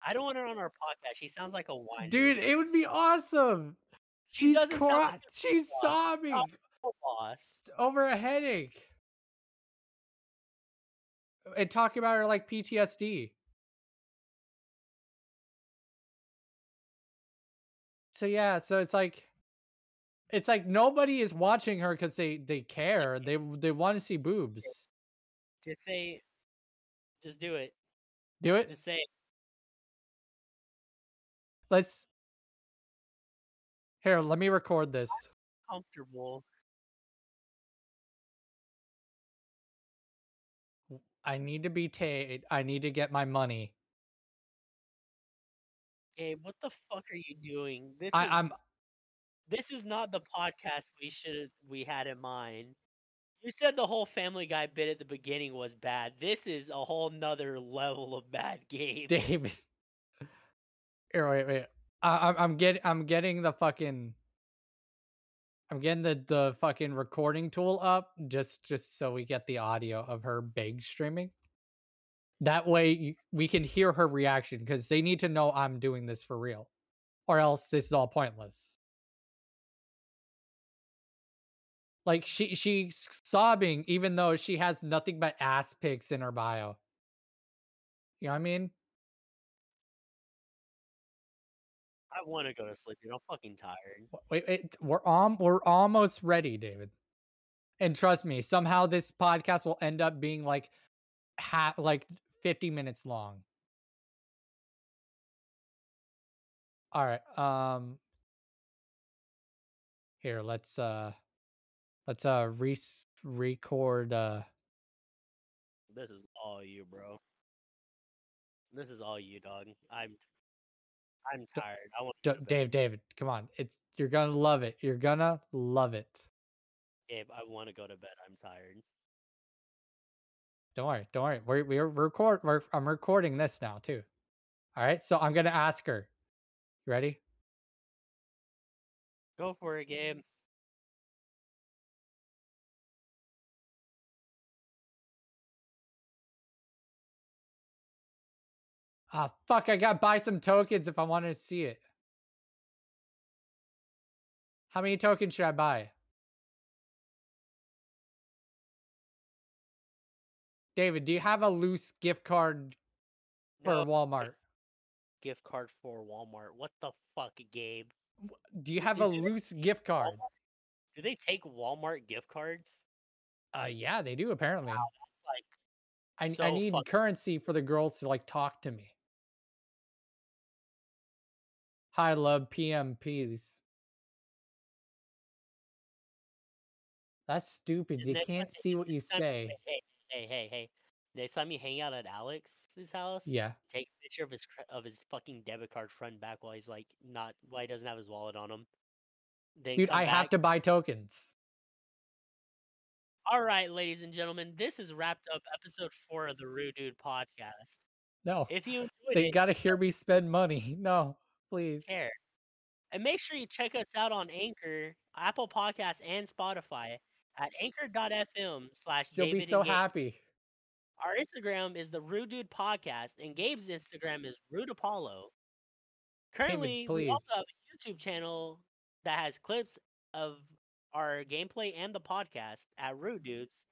I don't want her on our podcast. She sounds like a whiner. Dude, it would be awesome. she She's doesn't sound like a she's boss. sobbing Oh, boss. over a headache. And talking about her like PTSD. So yeah, so it's like it's like nobody is watching her because they they care. They they want to see boobs. Just say. Just do it. Do it. Just say. it. Let's. Here, let me record this. Comfortable. I need to be paid. I need to get my money. Gabe, what the fuck are you doing? This I, is I'm this is not the podcast we should we had in mind. You said the whole Family Guy bit at the beginning was bad. This is a whole nother level of bad game. David. Here, wait, wait. I, I'm I'm getting I'm getting the fucking. I'm getting the the fucking recording tool up just just so we get the audio of her big streaming. That way we can hear her reaction because they need to know I'm doing this for real, or else this is all pointless. Like she she's sobbing even though she has nothing but ass pics in her bio. You know what I mean? I want to go to sleep, dude. I'm fucking tired. Wait, wait, we're on, we're almost ready, David. And trust me, somehow this podcast will end up being like, ha- like fifty minutes long. All right. Um. Here, let's uh, let's uh, re- record. Uh, This is all you, bro. This is all you, dog. I'm I'm tired. I want D- to go to bed. Dave, David, come on, it's you're gonna love it. You're gonna love it. Gabe, I want to go to bed. I'm tired. Don't worry, don't worry. We're we're record. We're, I'm recording this now too. All right, so I'm gonna ask her. You ready? Go for it, Gabe. Ah, fuck! I gotta buy some tokens if I want to see it. How many tokens should I buy? David, do you have a loose gift card for No Walmart? gift card for Walmart. What the fuck, Gabe? Do you have a loose gift card? Do they take Walmart gift cards? Uh, yeah, they do apparently. It's like I, I need currency for the girls to like talk to me. Hi, love PMPs. That's stupid. and They can't see what you time- say. Hey, hey, hey, hey. Next time you hang out at Alex's house, Yeah. take a picture of his of his fucking debit card front and back while he's like not while he doesn't have his wallet on him. Then Dude, I have to buy tokens. All right, ladies and gentlemen, this is wrapped up episode four of the Rude Dude podcast. No. If you enjoyed They it, gotta hear me spend money. No, please. care. And make sure you check us out on Anchor, Apple Podcasts, and Spotify at anchor.fm slash You'll be so happy. Our Instagram is the Rude Dude Podcast, and Gabe's Instagram is Rude Apollo. Currently, we also have a YouTube channel that has clips of our gameplay and the podcast at Rude Dudes.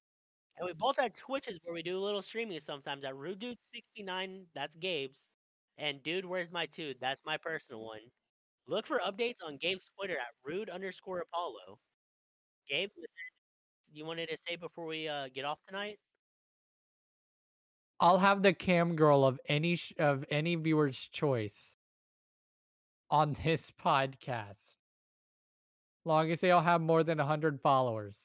And we both have Twitches where we do a little streaming sometimes at Rude Dude 69, that's Gabe's. And Dude, Where's My Tude? That's my personal one. Look for updates on Gabe's Twitter at rude underscore Apollo. Gabe, you wanted to say before we uh, get off tonight? I'll have the cam girl of any sh- of any viewer's choice on this podcast. Long as they'll have more than 100 followers.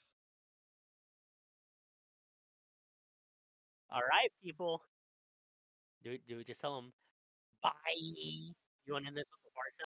All right, people. Do do we just tell them bye? You want to end this with the bar?